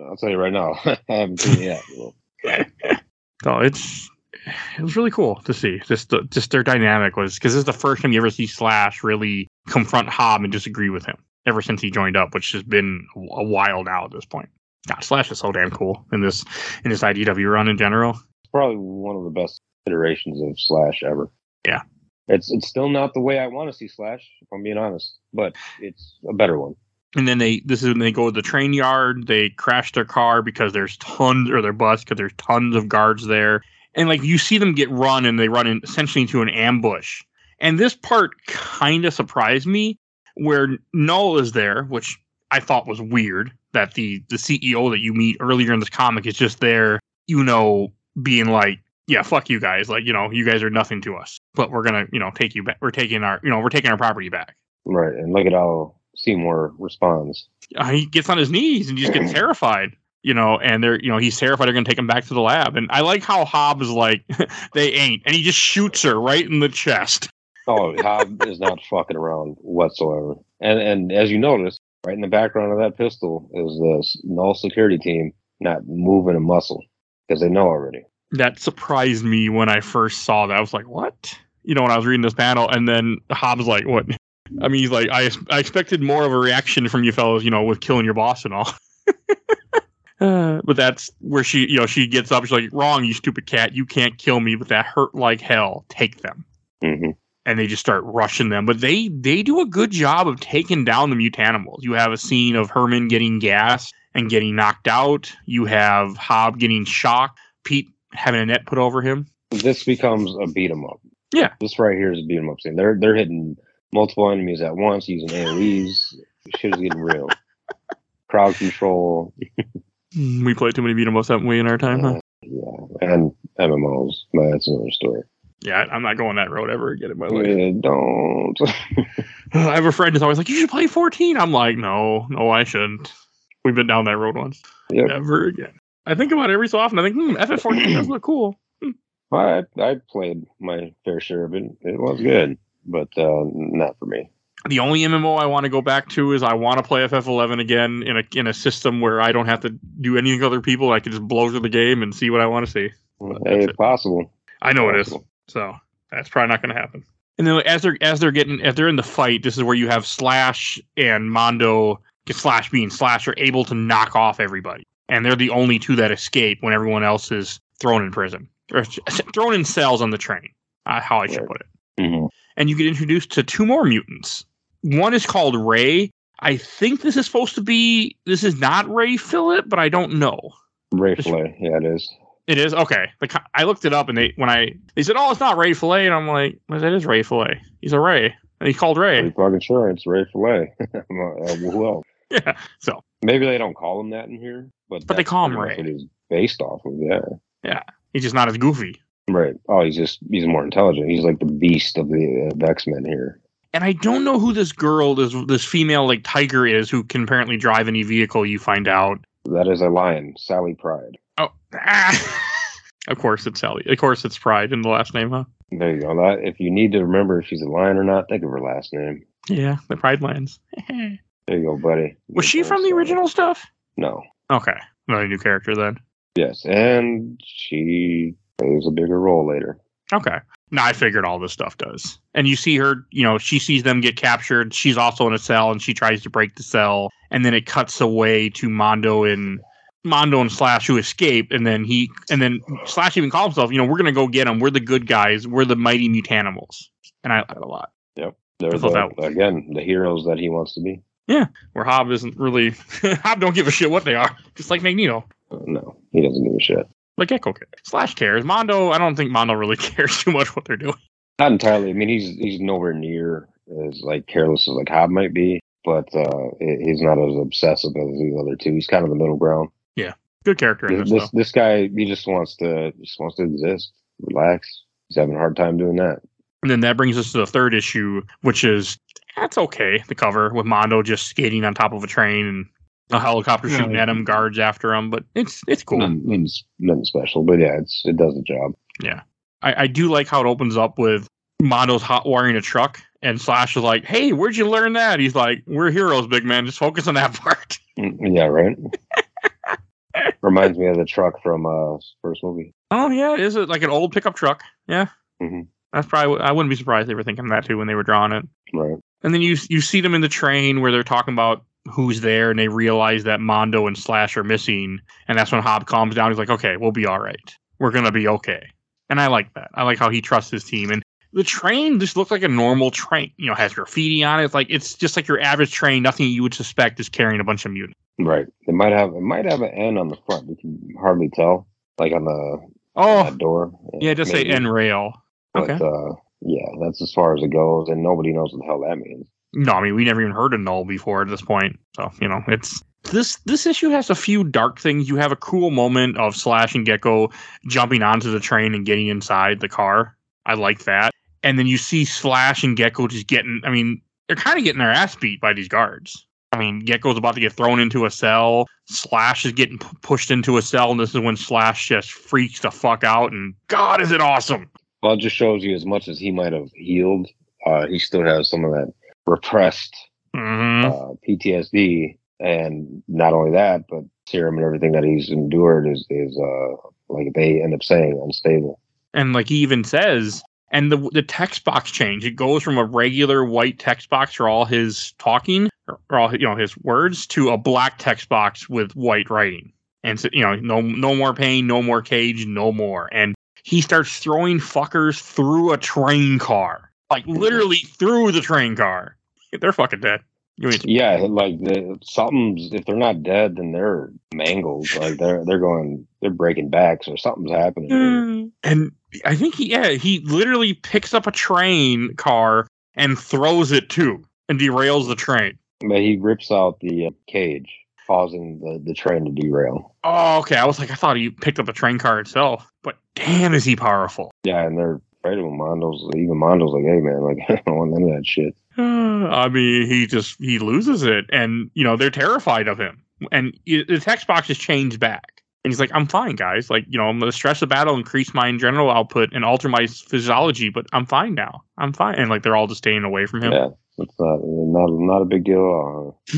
I'll tell you right now, I haven't seen it yet. So it's it was really cool to see just the, just their dynamic was because this is the first time you ever see Slash really confront Hob and disagree with him ever since he joined up, which has been a while now at this point. God, Slash is so damn cool in this in this IDW run in general. it's probably one of the best iterations of Slash ever. Yeah. It's it's still not the way I want to see Slash, if I'm being honest, but it's a better one. And then they this is when they go to the train yard. They crash their car because there's tons or their bus because there's tons of guards there. And like you see them get run and they run in, essentially into an ambush. And this part kind of surprised me where Null is there, which I thought was weird that the the CEO that you meet earlier in this comic is just there, you know, being like, yeah, fuck you guys. Like, you know, you guys are nothing to us. But we're gonna, you know, take you back. We're taking our, you know, we're taking our property back. Right. And look at how Seymour responds. uh, he gets on his knees and just gets terrified, you know, and they're, you know, he's terrified they're going to take him back to the lab. And I like how Hob's like, they ain't. And he just shoots her right in the chest. Oh, Hob is not fucking around whatsoever. And and as you notice, right in the background of that pistol is this null security team not moving a muscle because they know already. That surprised me when I first saw that. I was like, what? You know, when I was reading this panel, and then Hob's like, what? I mean, he's like, I, I expected more of a reaction from you fellows, you know, with killing your boss and all. Uh, but that's where she, you know, she gets up. She's like, "Wrong, you stupid cat! You can't kill me, but that hurt like hell. Take them." hmm and they just start rushing them. But they they do a good job of taking down the mutanimals. You have a scene of Herman getting gas and getting knocked out. You have Hob getting shocked. Pete having a net put over him. This becomes a beat 'em up. Yeah. This right here is a beat 'em up scene. They're they're hitting multiple enemies at once using AoEs. Shit is getting real. Crowd control. Mm, We played too many beat 'em ups, haven't we, in our time? Huh? uh, yeah, and MMOs. That's another story. Yeah, I'm not going that road ever again in my life. Yeah, don't. I have a friend who's always like, "You should play 14." I'm like, "No, no, I shouldn't." We've been down that road once. Yep. Never again. I think about it every so often. I think, hmm, FF14 does look cool. I I played my fair share of it. It was good, but uh, not for me. The only MMO I want to go back to is I want to play FF11 again in a in a system where I don't have to do anything with other people. I can just blow through the game and see what I want to see. That's it's possible. I know it is. Possible. So that's probably not going to happen. And then as they're as they're getting as they're in the fight, this is where you have Slash and Mondo. Slash being Slash are able to knock off everybody, and they're the only two that escape when everyone else is thrown in prison or thrown in cells on the train. Uh, how I should put it. Mhm. And you get introduced to two more mutants. One is called Ray. I think this is supposed to be. This is not Ray Fillet, but I don't know. Ray Fillet, yeah, it is. It is okay. Co- I looked it up, and they when I they said, "Oh, it's not Ray Fillet," and I'm like, "Well, that is Ray Fillet. He's a Ray, and he's called Pretty Ray." fucking sure it's Ray Fillet. uh, who else? yeah. So Maybe they don't call him that in here, but But they call him Ray. He's based off of, yeah. Yeah, he's just not as goofy. Right. Oh, he's just he's more intelligent. He's like the beast of the uh, X Men here. And I don't know who this girl, this this female like tiger is, who can apparently drive any vehicle. You find out. That is a lion, Sally Pride. Oh, ah. of course it's Sally. Of course it's Pride in the last name, huh? There you go. That if you need to remember if she's a lion or not, think of her last name. Yeah, the Pride Lands. There you go, buddy. Was she from the original stuff? No. Okay, another new character then. Yes, and she plays a bigger role later. Okay. Now I figured all this stuff does. And you see her, you know, she sees them get captured. She's also in a cell and she tries to break the cell. And then it cuts away to Mondo and Mondo and Slash who escape. And then he, and then Slash even calls himself, you know, we're going to go get them. We're the good guys. We're the mighty mutanimals. And I like that a lot. They're I thought the, that- again the heroes that he wants to be. Yeah, where Hob isn't really, Hob don't give a shit what they are. Just like Magneto. Uh, no, he doesn't give a shit. Like Echo cares. Slash cares. Mondo, I don't think Mondo really cares too much what they're doing. Not entirely. I mean, he's he's nowhere near as like careless as like Hob might be, but uh, he's not as obsessive as the other two. He's kind of the middle ground. Yeah, good character in This this, this, this guy, he just wants to just wants to exist, relax. He's having a hard time doing that. And then that brings us to the third issue, which is that's okay. The cover with Mondo just skating on top of a train and a helicopter Yeah. shooting at him, guards after him. But it's it's cool. Nothing, nothing, nothing special, but yeah, it's it does the job. I, I do like how it opens up with Mondo's hot wiring a truck, And Slash is like, "Hey, where'd you learn that?" He's like, "We're heroes, big man. Just focus on that part." Mm, Yeah, right. Reminds me of the truck from uh first movie. Oh yeah, is it like an old pickup truck? Yeah, Mhm. that's probably. I wouldn't be surprised they were thinking that too when they were drawing it. Right. And then you you see them in the train where they're talking about who's there, and they realize that Mondo and Slash are missing, and that's when Hob calms down. He's like, "Okay, we'll be all right. We're gonna be okay." And I like that. I like how he trusts his team. And the train just looks like a normal train. You know, has graffiti on it. It's like it's just like your average train. Nothing you would suspect is carrying a bunch of mutants. Right. It might have it might have an N on the front. You can hardly tell. Like on the Oh, that door. yeah, just say. N rail. But Okay. uh yeah, that's as far as it goes, and nobody knows what the hell that means. No, I mean we never even heard of Null before at this point. So you know, it's this this issue has a few dark things. You have a cool moment of Slash and Gecko jumping onto the train and getting inside the car. I like that. And then you see Slash and Gecko just getting. I mean, they're kind of getting their ass beat by these guards. I mean, Gecko's about to get thrown into a cell. Slash is getting p- pushed into a cell, and this is when Slash just freaks the fuck out. And God, is it awesome! Well, it just shows you as much as he might have healed, uh, he still has some of that repressed hmm uh, PTSD, and not only that, but serum and everything that he's endured is is uh, like they end up saying unstable. and like he even says and the the text box change it goes from a regular white text box for all his talking or, or all you know his words to a black text box with white writing. And so you know no no more pain no more cage no more. And he starts throwing fuckers through a train car like literally through the train car they're fucking dead you mean Yeah, like the something's if they're not dead, then they're mangled. Like they're they're going they're breaking backs or something's happening. here. and I think he yeah he literally picks up a train car and throws it too and derails the train. But he rips out the uh, cage, causing the, the train to derail. Oh, okay. I was like, I thought he picked up the train car itself, but damn, is he powerful? Yeah, and they're afraid of him. Mondo's even Mondo's like, hey man, like I don't want none of that shit. I mean, he just he loses it, and you know they're terrified of him. And the text box has changed back, and he's like, "I'm fine, guys. Like, you know, I'm gonna stress the battle, increase my general output, and alter my physiology, but I'm fine now. I'm fine." And like they're all just staying away from him. Yeah, it's not not not a big deal at all.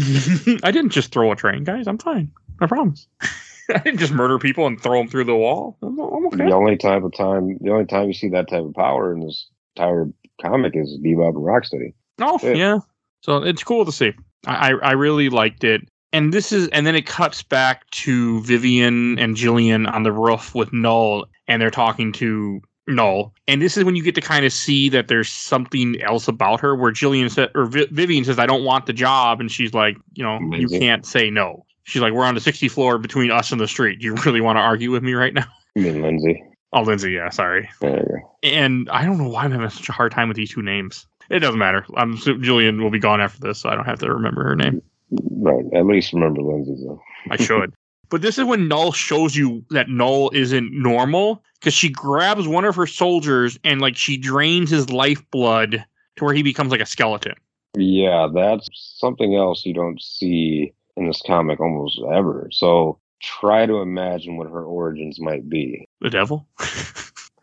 I didn't just throw a train, guys. I'm fine. I promise. I didn't just murder people and throw them through the wall. I'm, I'm okay. The only type of time, the only time you see that type of power in this entire comic is Bebop and Rocksteady. Oh Yeah. yeah. So it's cool to see. I, I I really liked it. And this is and then it cuts back to Vivian and Jillian on the roof with Null and they're talking to Null. And this is when you get to kind of see that there's something else about her where Jillian said or Vi- Vivian says I don't want the job and she's like, you know, you can't say no. She's like, we're on the 60th floor between us and the street. Do you really want to argue with me right now? I mean, Lindsay. Oh, Lindsay, yeah, sorry. There you go. And I don't know why I'm having such a hard time with these two names. It doesn't matter. I'm Julian will be gone after this, so I don't have to remember her name. Right. At least remember Lindsay though. I should. but this is when Null shows you that Null isn't normal because she grabs one of her soldiers and like she drains his lifeblood to where he becomes like a skeleton. Yeah, that's something else you don't see in this comic almost ever. So try to imagine what her origins might be. The devil?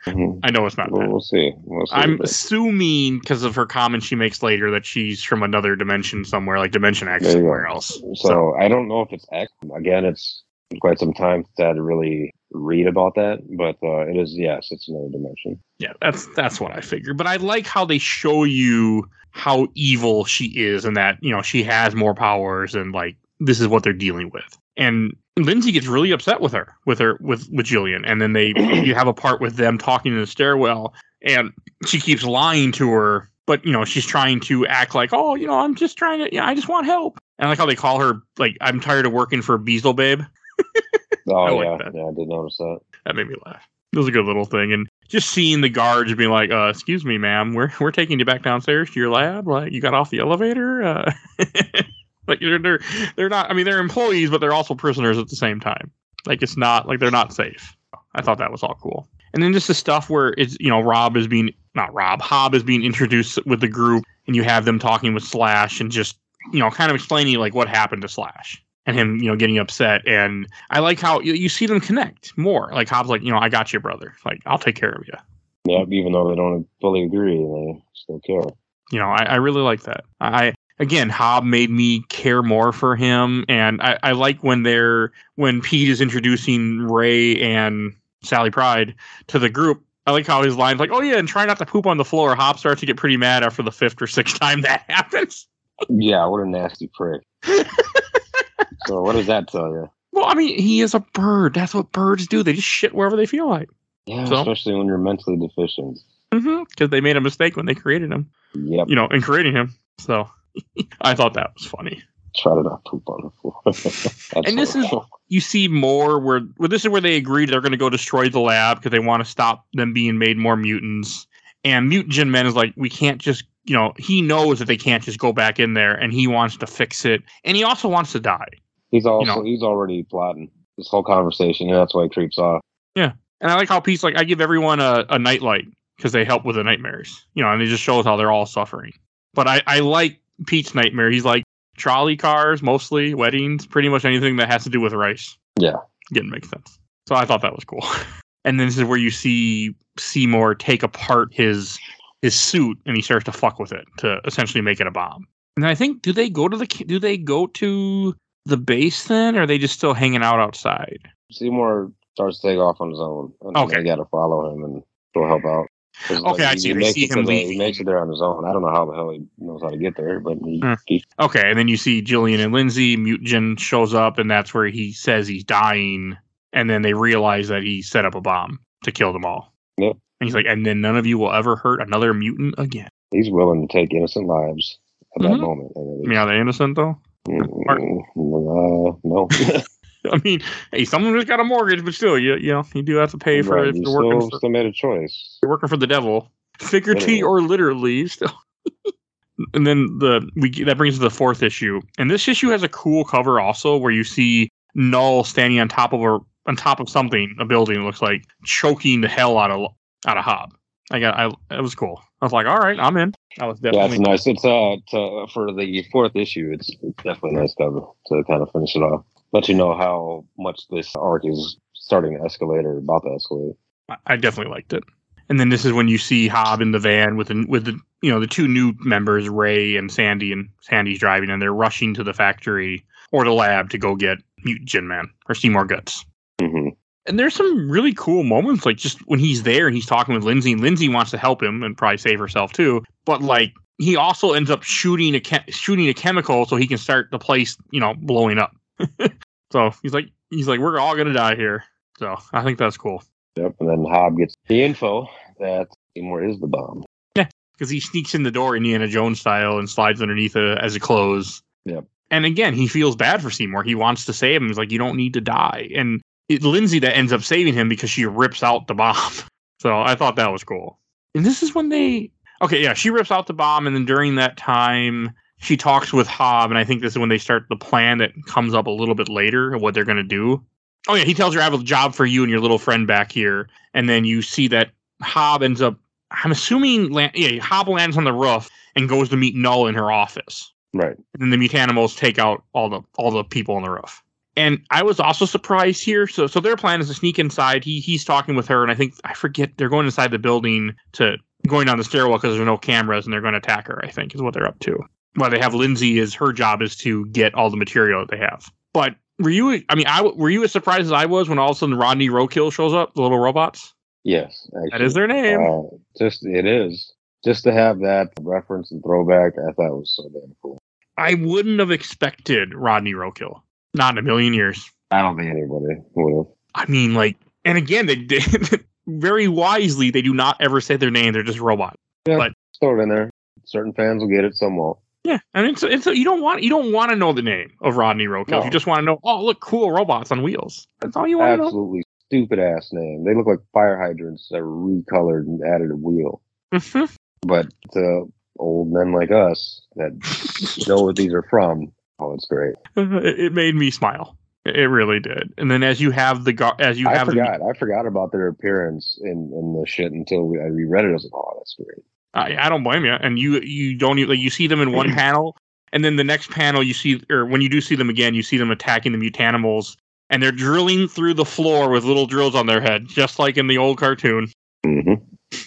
Mhm. I know it's not We'll, that. we'll see. We'll see. I'm assuming because of her comment she makes later that she's from another dimension somewhere, like Dimension X you go. somewhere else. So, I don't know if it's X. Again, it's quite some time to really read about that, but uh, it is yes, it's another dimension. Yeah, that's that's what I figured. But I like how they show you how evil she is and that, you know, she has more powers and like this is what they're dealing with. And Lindsay gets really upset with her, with her with with Jillian. And then they you have a part with them talking in the stairwell and she keeps lying to her, but you know, she's trying to act like, Oh, you know, I'm just trying to yeah, I just want help. And I like how they call her like I'm tired of working for Beelzebabe. Oh I yeah, that. yeah, I did notice that. That made me laugh. It was a good little thing, and just seeing the guards being like, uh, "Excuse me, ma'am, we're we're taking you back downstairs to your lab. Like, you got off the elevator." Uh, like they're they're they're not. I mean, they're employees, but they're also prisoners at the same time. Like, it's not like they're not safe. I thought that was all cool. And then just the stuff where it's you know Rob is being not Rob Hob is being introduced with the group, and you have them talking with Slash and just you know kind of explaining like what happened to Slash and him you know getting upset and I like how you, you see them connect more. Like Hob's, like you know, I got you, brother. Like I'll take care of you. Yep, even though they don't fully agree, they still care. You know, I, I really like that. I again, Hob made me care more for him, and I, I like when they're when Pete is introducing Ray and Sally Pride to the group. I like how his line's like, "Oh yeah, and try not to poop on the floor." Hob starts to get pretty mad after the fifth or sixth time that happens. Yeah, what a nasty prick. so what does that tell you? Well, I mean, he is a bird. That's what birds do. They just shit wherever they feel like. Yeah, So? especially when you're mentally deficient. Mm-hmm. Because they made a mistake when they created him. Yep. You know, in creating him. So I thought that was funny. Try to not poop on the floor. And this is- you see more where well, this is where they agreed they're going to go destroy the lab because they want to stop them being made more mutants. And Mutagen Man is like, we can't just, you know, he knows that they can't just go back in there, and he wants to fix it, and he also wants to die. He's also know. he's already plotting this whole conversation. And that's why he creeps off. Yeah, and I like how Pete's like, I give everyone a, a nightlight because they help with the nightmares, you know, and it just shows how they're all suffering. But I, I like Pete's nightmare. He's like trolley cars, mostly weddings, pretty much anything that has to do with rice. Yeah. Didn't make sense. So I thought that was cool. and then this is where you see Seymour take apart his his suit and he starts to fuck with it to essentially make it a bomb. And I think do they go to the do they go to the base then, or are they just still hanging out outside? Seymour starts to take off on his own. And Okay. They got to follow him and go help out. Okay, I see. He They see him the- he makes it there on his own. I don't know how the hell he knows how to get there, but he, Hmm. he Okay, and then you see Jillian and Lindsay. Mutagen shows up, and that's where he says he's dying. And then they realize that he set up a bomb to kill them all. Yep. And he's like, and then none of you will ever hurt another mutant again. he's willing to take innocent lives at Mhm. that moment. And I mean, are they innocent though? Mm, uh, no. I mean, hey, someone just got a mortgage, but still, you you know, you do have to pay for Right, if you you're working still, for, still made a choice. you're working for the devil, figuratively Literally. or literally. Still. and then the we that brings us to the fourth issue, and this issue has a cool cover also, where you see Null standing on top of a on top of something, a building. It looks like choking the hell out of out of Hob. I got, I it was cool. I was like, all right, I'm in. I was Yeah, it's nice. It's uh to, for the fourth issue. It's, it's definitely a nice cover to kind of finish it off. Let you know how much this arc is starting to escalate or about to escalate. I- I definitely liked it. And then this is when you see Hob in the van with the, with the you know the two new members, Ray and Sandy, and Sandy's driving, and they're rushing to the factory or the lab to go get Mutagen Man or Seymour Guts. And there's some really cool moments, like just when he's there and he's talking with Lindsay, and Lindsay wants to help him and probably save herself too. But like he also ends up shooting a shooting a chemical so he can start the place, you know, blowing up. so he's like he's like we're all gonna die here. So I think that's cool. Yep. And then Hob gets the info that Seymour is the bomb. Yeah, because he sneaks in the door Indiana Jones style and slides underneath it as it closes. Yep. And again, he feels bad for Seymour. He wants to save him. He's like, "You don't need to die." And Lindsay that ends up saving him because she rips out the bomb. So I thought that was cool. And this is when they okay, yeah, she rips out the bomb, and then during that time, she talks with Hob, and I think this is when they start the plan that comes up a little bit later of what they're gonna do. Oh yeah, he tells her I have a job for you and your little friend back here, and then you see that Hob ends up. I'm assuming, land, yeah, Hob lands on the roof and goes to meet Null in her office Right. and then the mutanimals take out all the all the people on the roof. And I was also surprised here. So so their plan is to sneak inside. He he's talking with her, and I think I forget they're going inside the building to going down the stairwell because there's no cameras, and they're going to attack her. I think is what they're up to. Well, they have Lindsay is her job is to get all the material that they have. But were you? I mean, I were you as surprised as I was when all of a sudden Rodney Roadkill shows up, the little robots? Yes. Actually. That is their name. Uh, just it is. Just to have that reference and throwback, I thought was so damn cool. I wouldn't have expected Rodney Roadkill. Not in a million years. I don't think anybody would have. I mean, like, and again, they did very wisely. They do not ever say their name. They're just robots. Yeah. Throw it in there. Certain fans will get it, some won't. Yeah, and it's it's you don't want you don't want to know the name of Rodney Roadkill. No. You just want to know. Oh, look, cool robots on wheels. That's all you want to know. Absolutely stupid ass name. They look like fire hydrants that were recolored and added a wheel. Mhm. But to old men like us that know what these are from, oh, it's great. it, made me smile. It really did. And then as you have the as you I have the, forgot. I forgot about their appearance in, in the shit until we, I reread it. I was like, oh, that's great. I, I don't blame you. And you you don't even like you see them in one panel, and then the next panel you see, or when you do see them again, you see them attacking the mutanimals, and they're drilling through the floor with little drills on their head, just like in the old cartoon. Mm-hmm.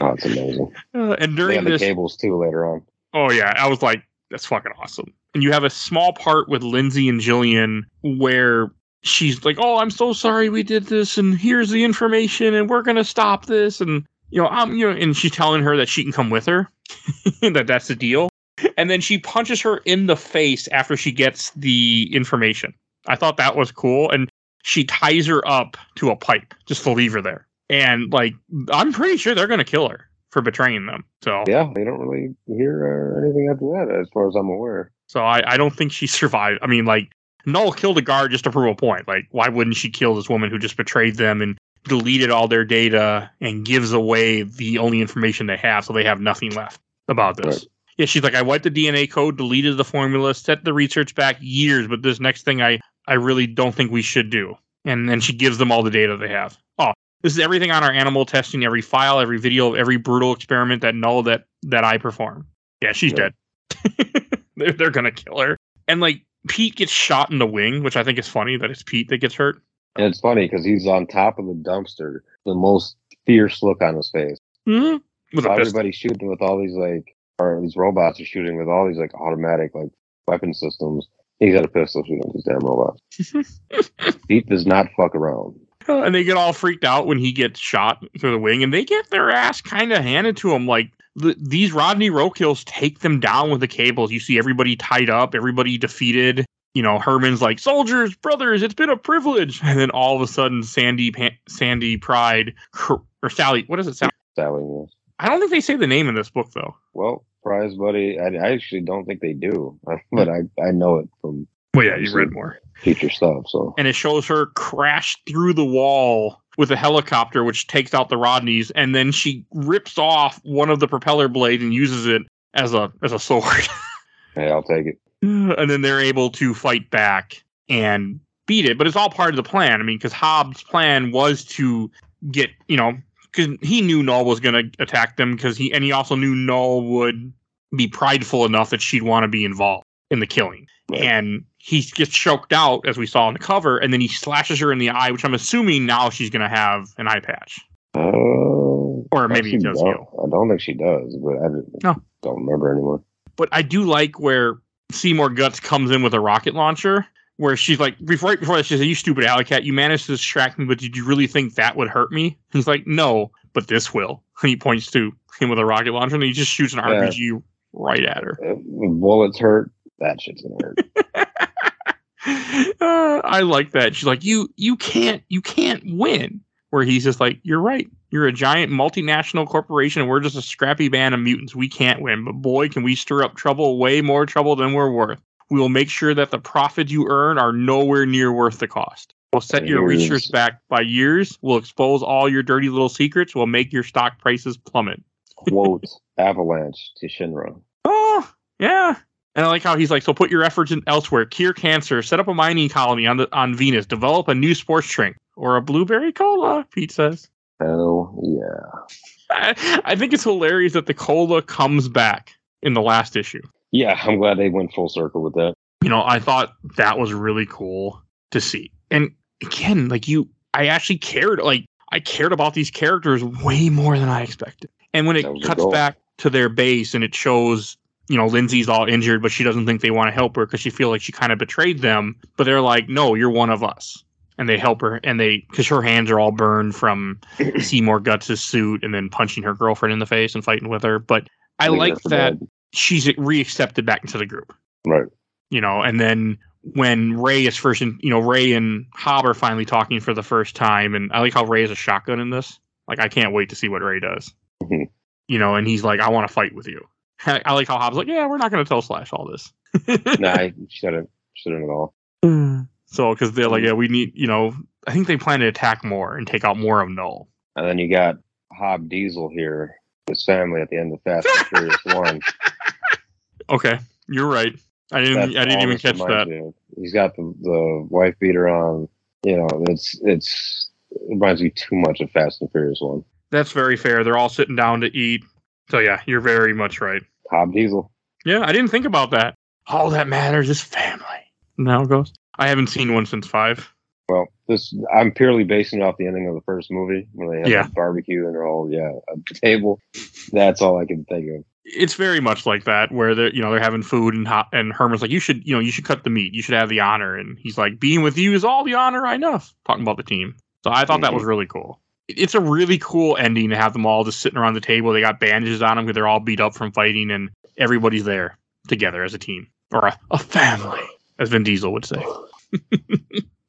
Oh, it's amazing. Uh, and They during have the cables too later on. oh yeah, I was like, that's fucking awesome. And you have a small part with Lindsay and Jillian where she's like, "Oh, I'm so sorry we did this, and here's the information, and we're gonna stop this." And you know, I'm you know, and she's telling her that she can come with her, that that's the deal. And then she punches her in the face after she gets the information. I thought that was cool, and she ties her up to a pipe just to leave her there. And like, I'm pretty sure they're gonna kill her for betraying them. So Yeah, they don't really hear anything after that, as far as I'm aware. So I, I don't think she survived. I mean, like, Null killed a guard just to prove a point. Like, why wouldn't she kill this woman who just betrayed them and deleted all their data and gives away the only information they have so they have nothing left about this? Right. Yeah, she's like, I wiped the DNA code, deleted the formula, set the research back years, but this next thing I, I really don't think we should do. And then she gives them all the data they have. Oh, this is everything on our animal testing, every file, every video every brutal experiment that Null that that I perform. Yeah, she's Yeah. dead. they're, they're gonna kill her. And like Pete gets shot in the wing, which I think is funny that it's Pete that gets hurt. And it's funny because he's on top of the dumpster, the most fierce look on his face. Mm-hmm. With So everybody's shooting with all these like, or these robots are shooting with all these like automatic like weapon systems. He's got a pistol shooting these damn robots. Pete does not fuck around. and they get all freaked out when he gets shot through the wing, and they get their ass kind of handed to them. Like the, these Rodney Roadkills take them down with the cables. You see everybody tied up, everybody defeated. You know, Herman's like, "Soldiers, brothers, it's been a privilege." And then all of a sudden, Sandy, Pan- Sandy Pride, or Sally, what is it? Sally? Sally, yes. I don't think they say the name in this book though. Well, prize buddy, I, I actually don't think they do, but I, I know it from Well, yeah, you read more. future stuff. So and it shows her crash through the wall with a helicopter, which takes out the Rodneys, and then she rips off one of the propeller blades and uses it as a as a sword. hey, I'll take it. and then they're able to fight back and beat it. But it's all part of the plan. I mean, because Hob's plan was to get you know because he knew Null was going to attack them because he and he also knew Null would be prideful enough that she'd want to be involved in the killing. Right. And he gets choked out as we saw on the cover, and then he slashes her in the eye, which I'm assuming now she's going to have an eye patch, Uh, or maybe he does don't- I don't think she does, but I No. don't remember anymore. But I do like where Seymour Guts comes in with a rocket launcher, where she's like, before, right before that, she says, "You stupid alley cat, you managed to distract me, but did you really think that would hurt me?" He's like, "No, but this will." And he points to him with a rocket launcher, and he just shoots an Yeah. RPG right at her. If bullets hurt, that shit's gonna hurt. uh, I like that. She's like, "You, you can't, you can't win." Where he's just like, "You're right. You're a giant multinational corporation, and we're just a scrappy band of mutants. We can't win, but boy, can we stir up trouble, way more trouble than we're worth. We will make sure that the profits you earn are nowhere near worth the cost. We'll set your research back by years. We'll expose all your dirty little secrets. We'll make your stock prices plummet." Quote Avalanche to Shinra. Oh, yeah. And I like how he's like, so put your efforts in elsewhere, cure cancer, set up a mining colony on the on Venus, develop a new sports drink or a blueberry cola. Pete says. Hell yeah. I, I think it's hilarious that the cola comes back in the last issue. Yeah, I'm glad they went full circle with that. You know, I thought that was really cool to see. And again, like you, I actually cared. Like I cared about these characters way more than I expected. And when it That was the cuts back to their base and it shows, you know, Lindsay's all injured, but she doesn't think they want to help her because she feels like she kind of betrayed them. But they're like, no, you're one of us. And they help her, and they because her hands are all burned from Seymour Guts' suit and then punching her girlfriend in the face and fighting with her. But I Leaving like that she's re-accepted back into the group Right. you know, and then when Ray is first, in, you know, Ray and Hob are finally talking for the first time, and I like how Ray has a shotgun in this. Like, I can't wait to see what Ray does. Mhm. You know, and he's like, "I want to fight with you." I like how Hob's like, "Yeah, we're not going to tell Slash all this." nah, I shouldn't. Shouldn't at all. Mm. So, because they're like, "Yeah, we need," you know, I think they plan to attack more and take out more of Null. And then you got Hob Diesel here, his family at the end of Fast and Furious One. Okay, you're right. I didn't. That's I didn't even catch that. reminds me of. He's got the, the wife beater on. You know, it's it's it reminds me too much of Fast and Furious One. That's very fair. They're all sitting down to eat. So yeah, you're very much right. Hob Diesel. Yeah, I didn't think about that. All that matters is family. Now it goes. I haven't seen one since five. Well, this I'm purely basing it off the ending of the first movie when they have Yeah. the barbecue and they're all yeah at the table. That's all I can think of. It's very much like that, where they're you know they're having food and hot, and Herman's like, you should you know you should cut the meat, you should have the honor, and he's like, being with you is all the honor I know. Talking about the team, so I thought that mm-hmm. was really cool. It- It's a really cool ending to have them all just sitting around the table. They got bandages on them because they're all beat up from fighting, and everybody's there together as a team or a, a family, as Vin Diesel would say.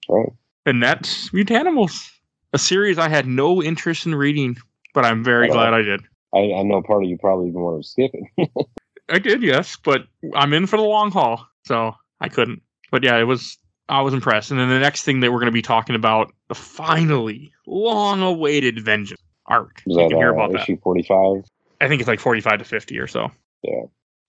Right. And that's Mutanimals, a series I had no interest in reading, but I'm very all. glad I did. I, I know part of you probably even want to skip it. I did, yes, but I'm in for the long haul, so I couldn't. But yeah, it was. I was impressed. And then the next thing that we're going to be talking about, the finally long-awaited Vengeance arc. Was you can hear uh, about that. issue forty five? I think it's like 45 to 50 or so. Yeah.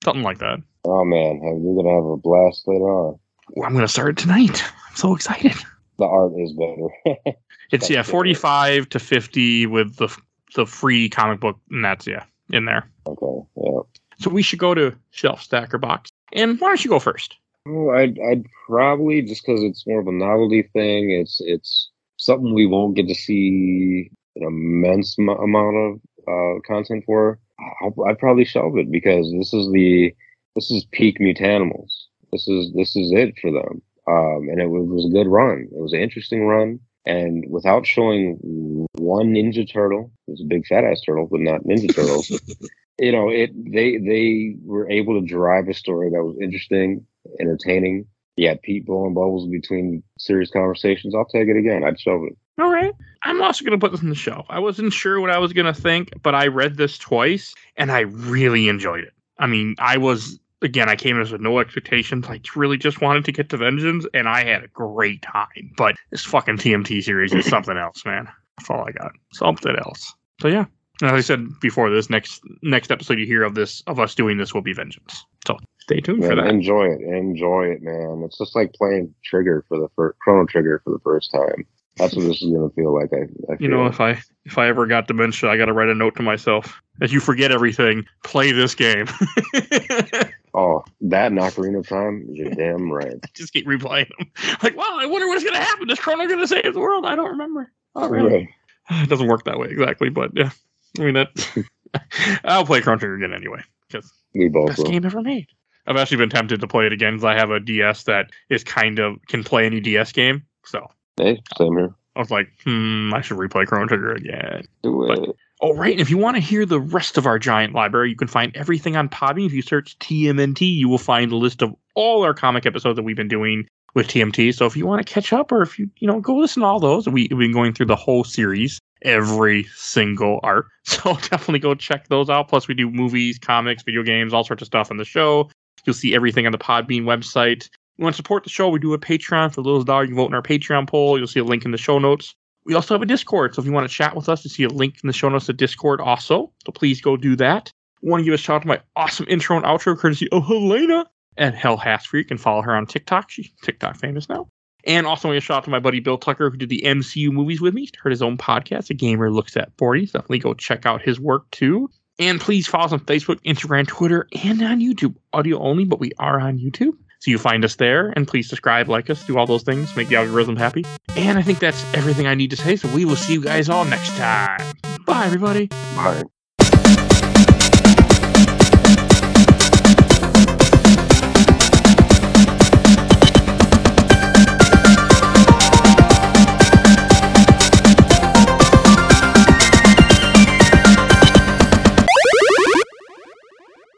something like that. Oh man, you're gonna have a blast later on. I'm going to start it tonight. I'm so excited. The art is better. It's yeah, 45 to 50 with the the free comic book, and that's yeah in there. okay, yeah. So we should go to shelf stacker box. And why don't you go first? Well, I'd, I'd probably just because it's more of a novelty thing. It's it's something we won't get to see an immense m- amount of uh, content for. I'll, I'd probably shelve it because this is the this is peak Mutanimals. This is this is it for them. Um, and it was, was a good run. It was an interesting run. And without showing one Ninja Turtle, it was a big fat ass turtle, but not Ninja Turtles. you know, it they they were able to drive a story that was interesting, entertaining. Yeah, Pete blowing bubbles between serious conversations. I'll take it again. I'd shove it. All right. I'm also going to put this on the shelf. I wasn't sure what I was going to think, but I read this twice and I really enjoyed it. I mean, I was, again, I came in with no expectations. I really just wanted to get to Vengeance and I had a great time. But this fucking TMT series is something else, man. That's all I got. Something else. So, yeah. As I said before, this next next episode you hear of this of us doing this will be Vengeance. So stay tuned for that. enjoy it. Enjoy it, man. It's just like playing Trigger for the first Chrono Trigger for the first time. That's what this is gonna feel like. I, I You know, feel. if I if I ever got dementia, I got to write a note to myself. As you forget everything, play this game. oh, that and Ocarina of Time. You're damn right. Just keep replaying them. Like, wow, I wonder what's gonna happen. Is Chrono gonna save the world? I don't remember. Oh, really? Right. It doesn't work that way exactly, but yeah. I mean that. I'll play Chrono Trigger again anyway because We both best will. game ever made. I've actually been tempted to play it again because I have a DS that is kind of can play any DS game. So Hey, same here. I was like, hmm, I should replay Chrono Trigger again. Do But- it. Oh, right. And if you want to hear the rest of our giant library, you can find everything on Podbean. If you search TMNT, you will find a list of all our comic episodes that we've been doing with TMT. So if you want to catch up or if you, you know, go listen to all those, we, we've been going through the whole series, every single art. So definitely go check those out. Plus, we do movies, comics, video games, all sorts of stuff on the show. You'll see everything on the Podbean website. You want to support the show? We do a Patreon. For the littlest dollar, you can vote in our Patreon poll. You'll see a link in the show notes. We also have a Discord, so if you want to chat with us, you see a link in the show notes to Discord also. So please go do that. want to give a shout out to my awesome intro and outro, courtesy of Helena and HelHathFury. You can follow her on TikTok. She's TikTok famous now. And also want to shout out to my buddy Bill Tucker, who did the MCU movies with me. He his own podcast, A Gamer Looks at 40. So definitely go check out his work too. And please follow us on Facebook, Instagram, Twitter, and on YouTube. Audio only, but we are on YouTube. So you find us there, and please subscribe, like us, do all those things, make the algorithm happy. And I think that's everything I need to say. So we will see you guys all next time. Bye, everybody. Bye.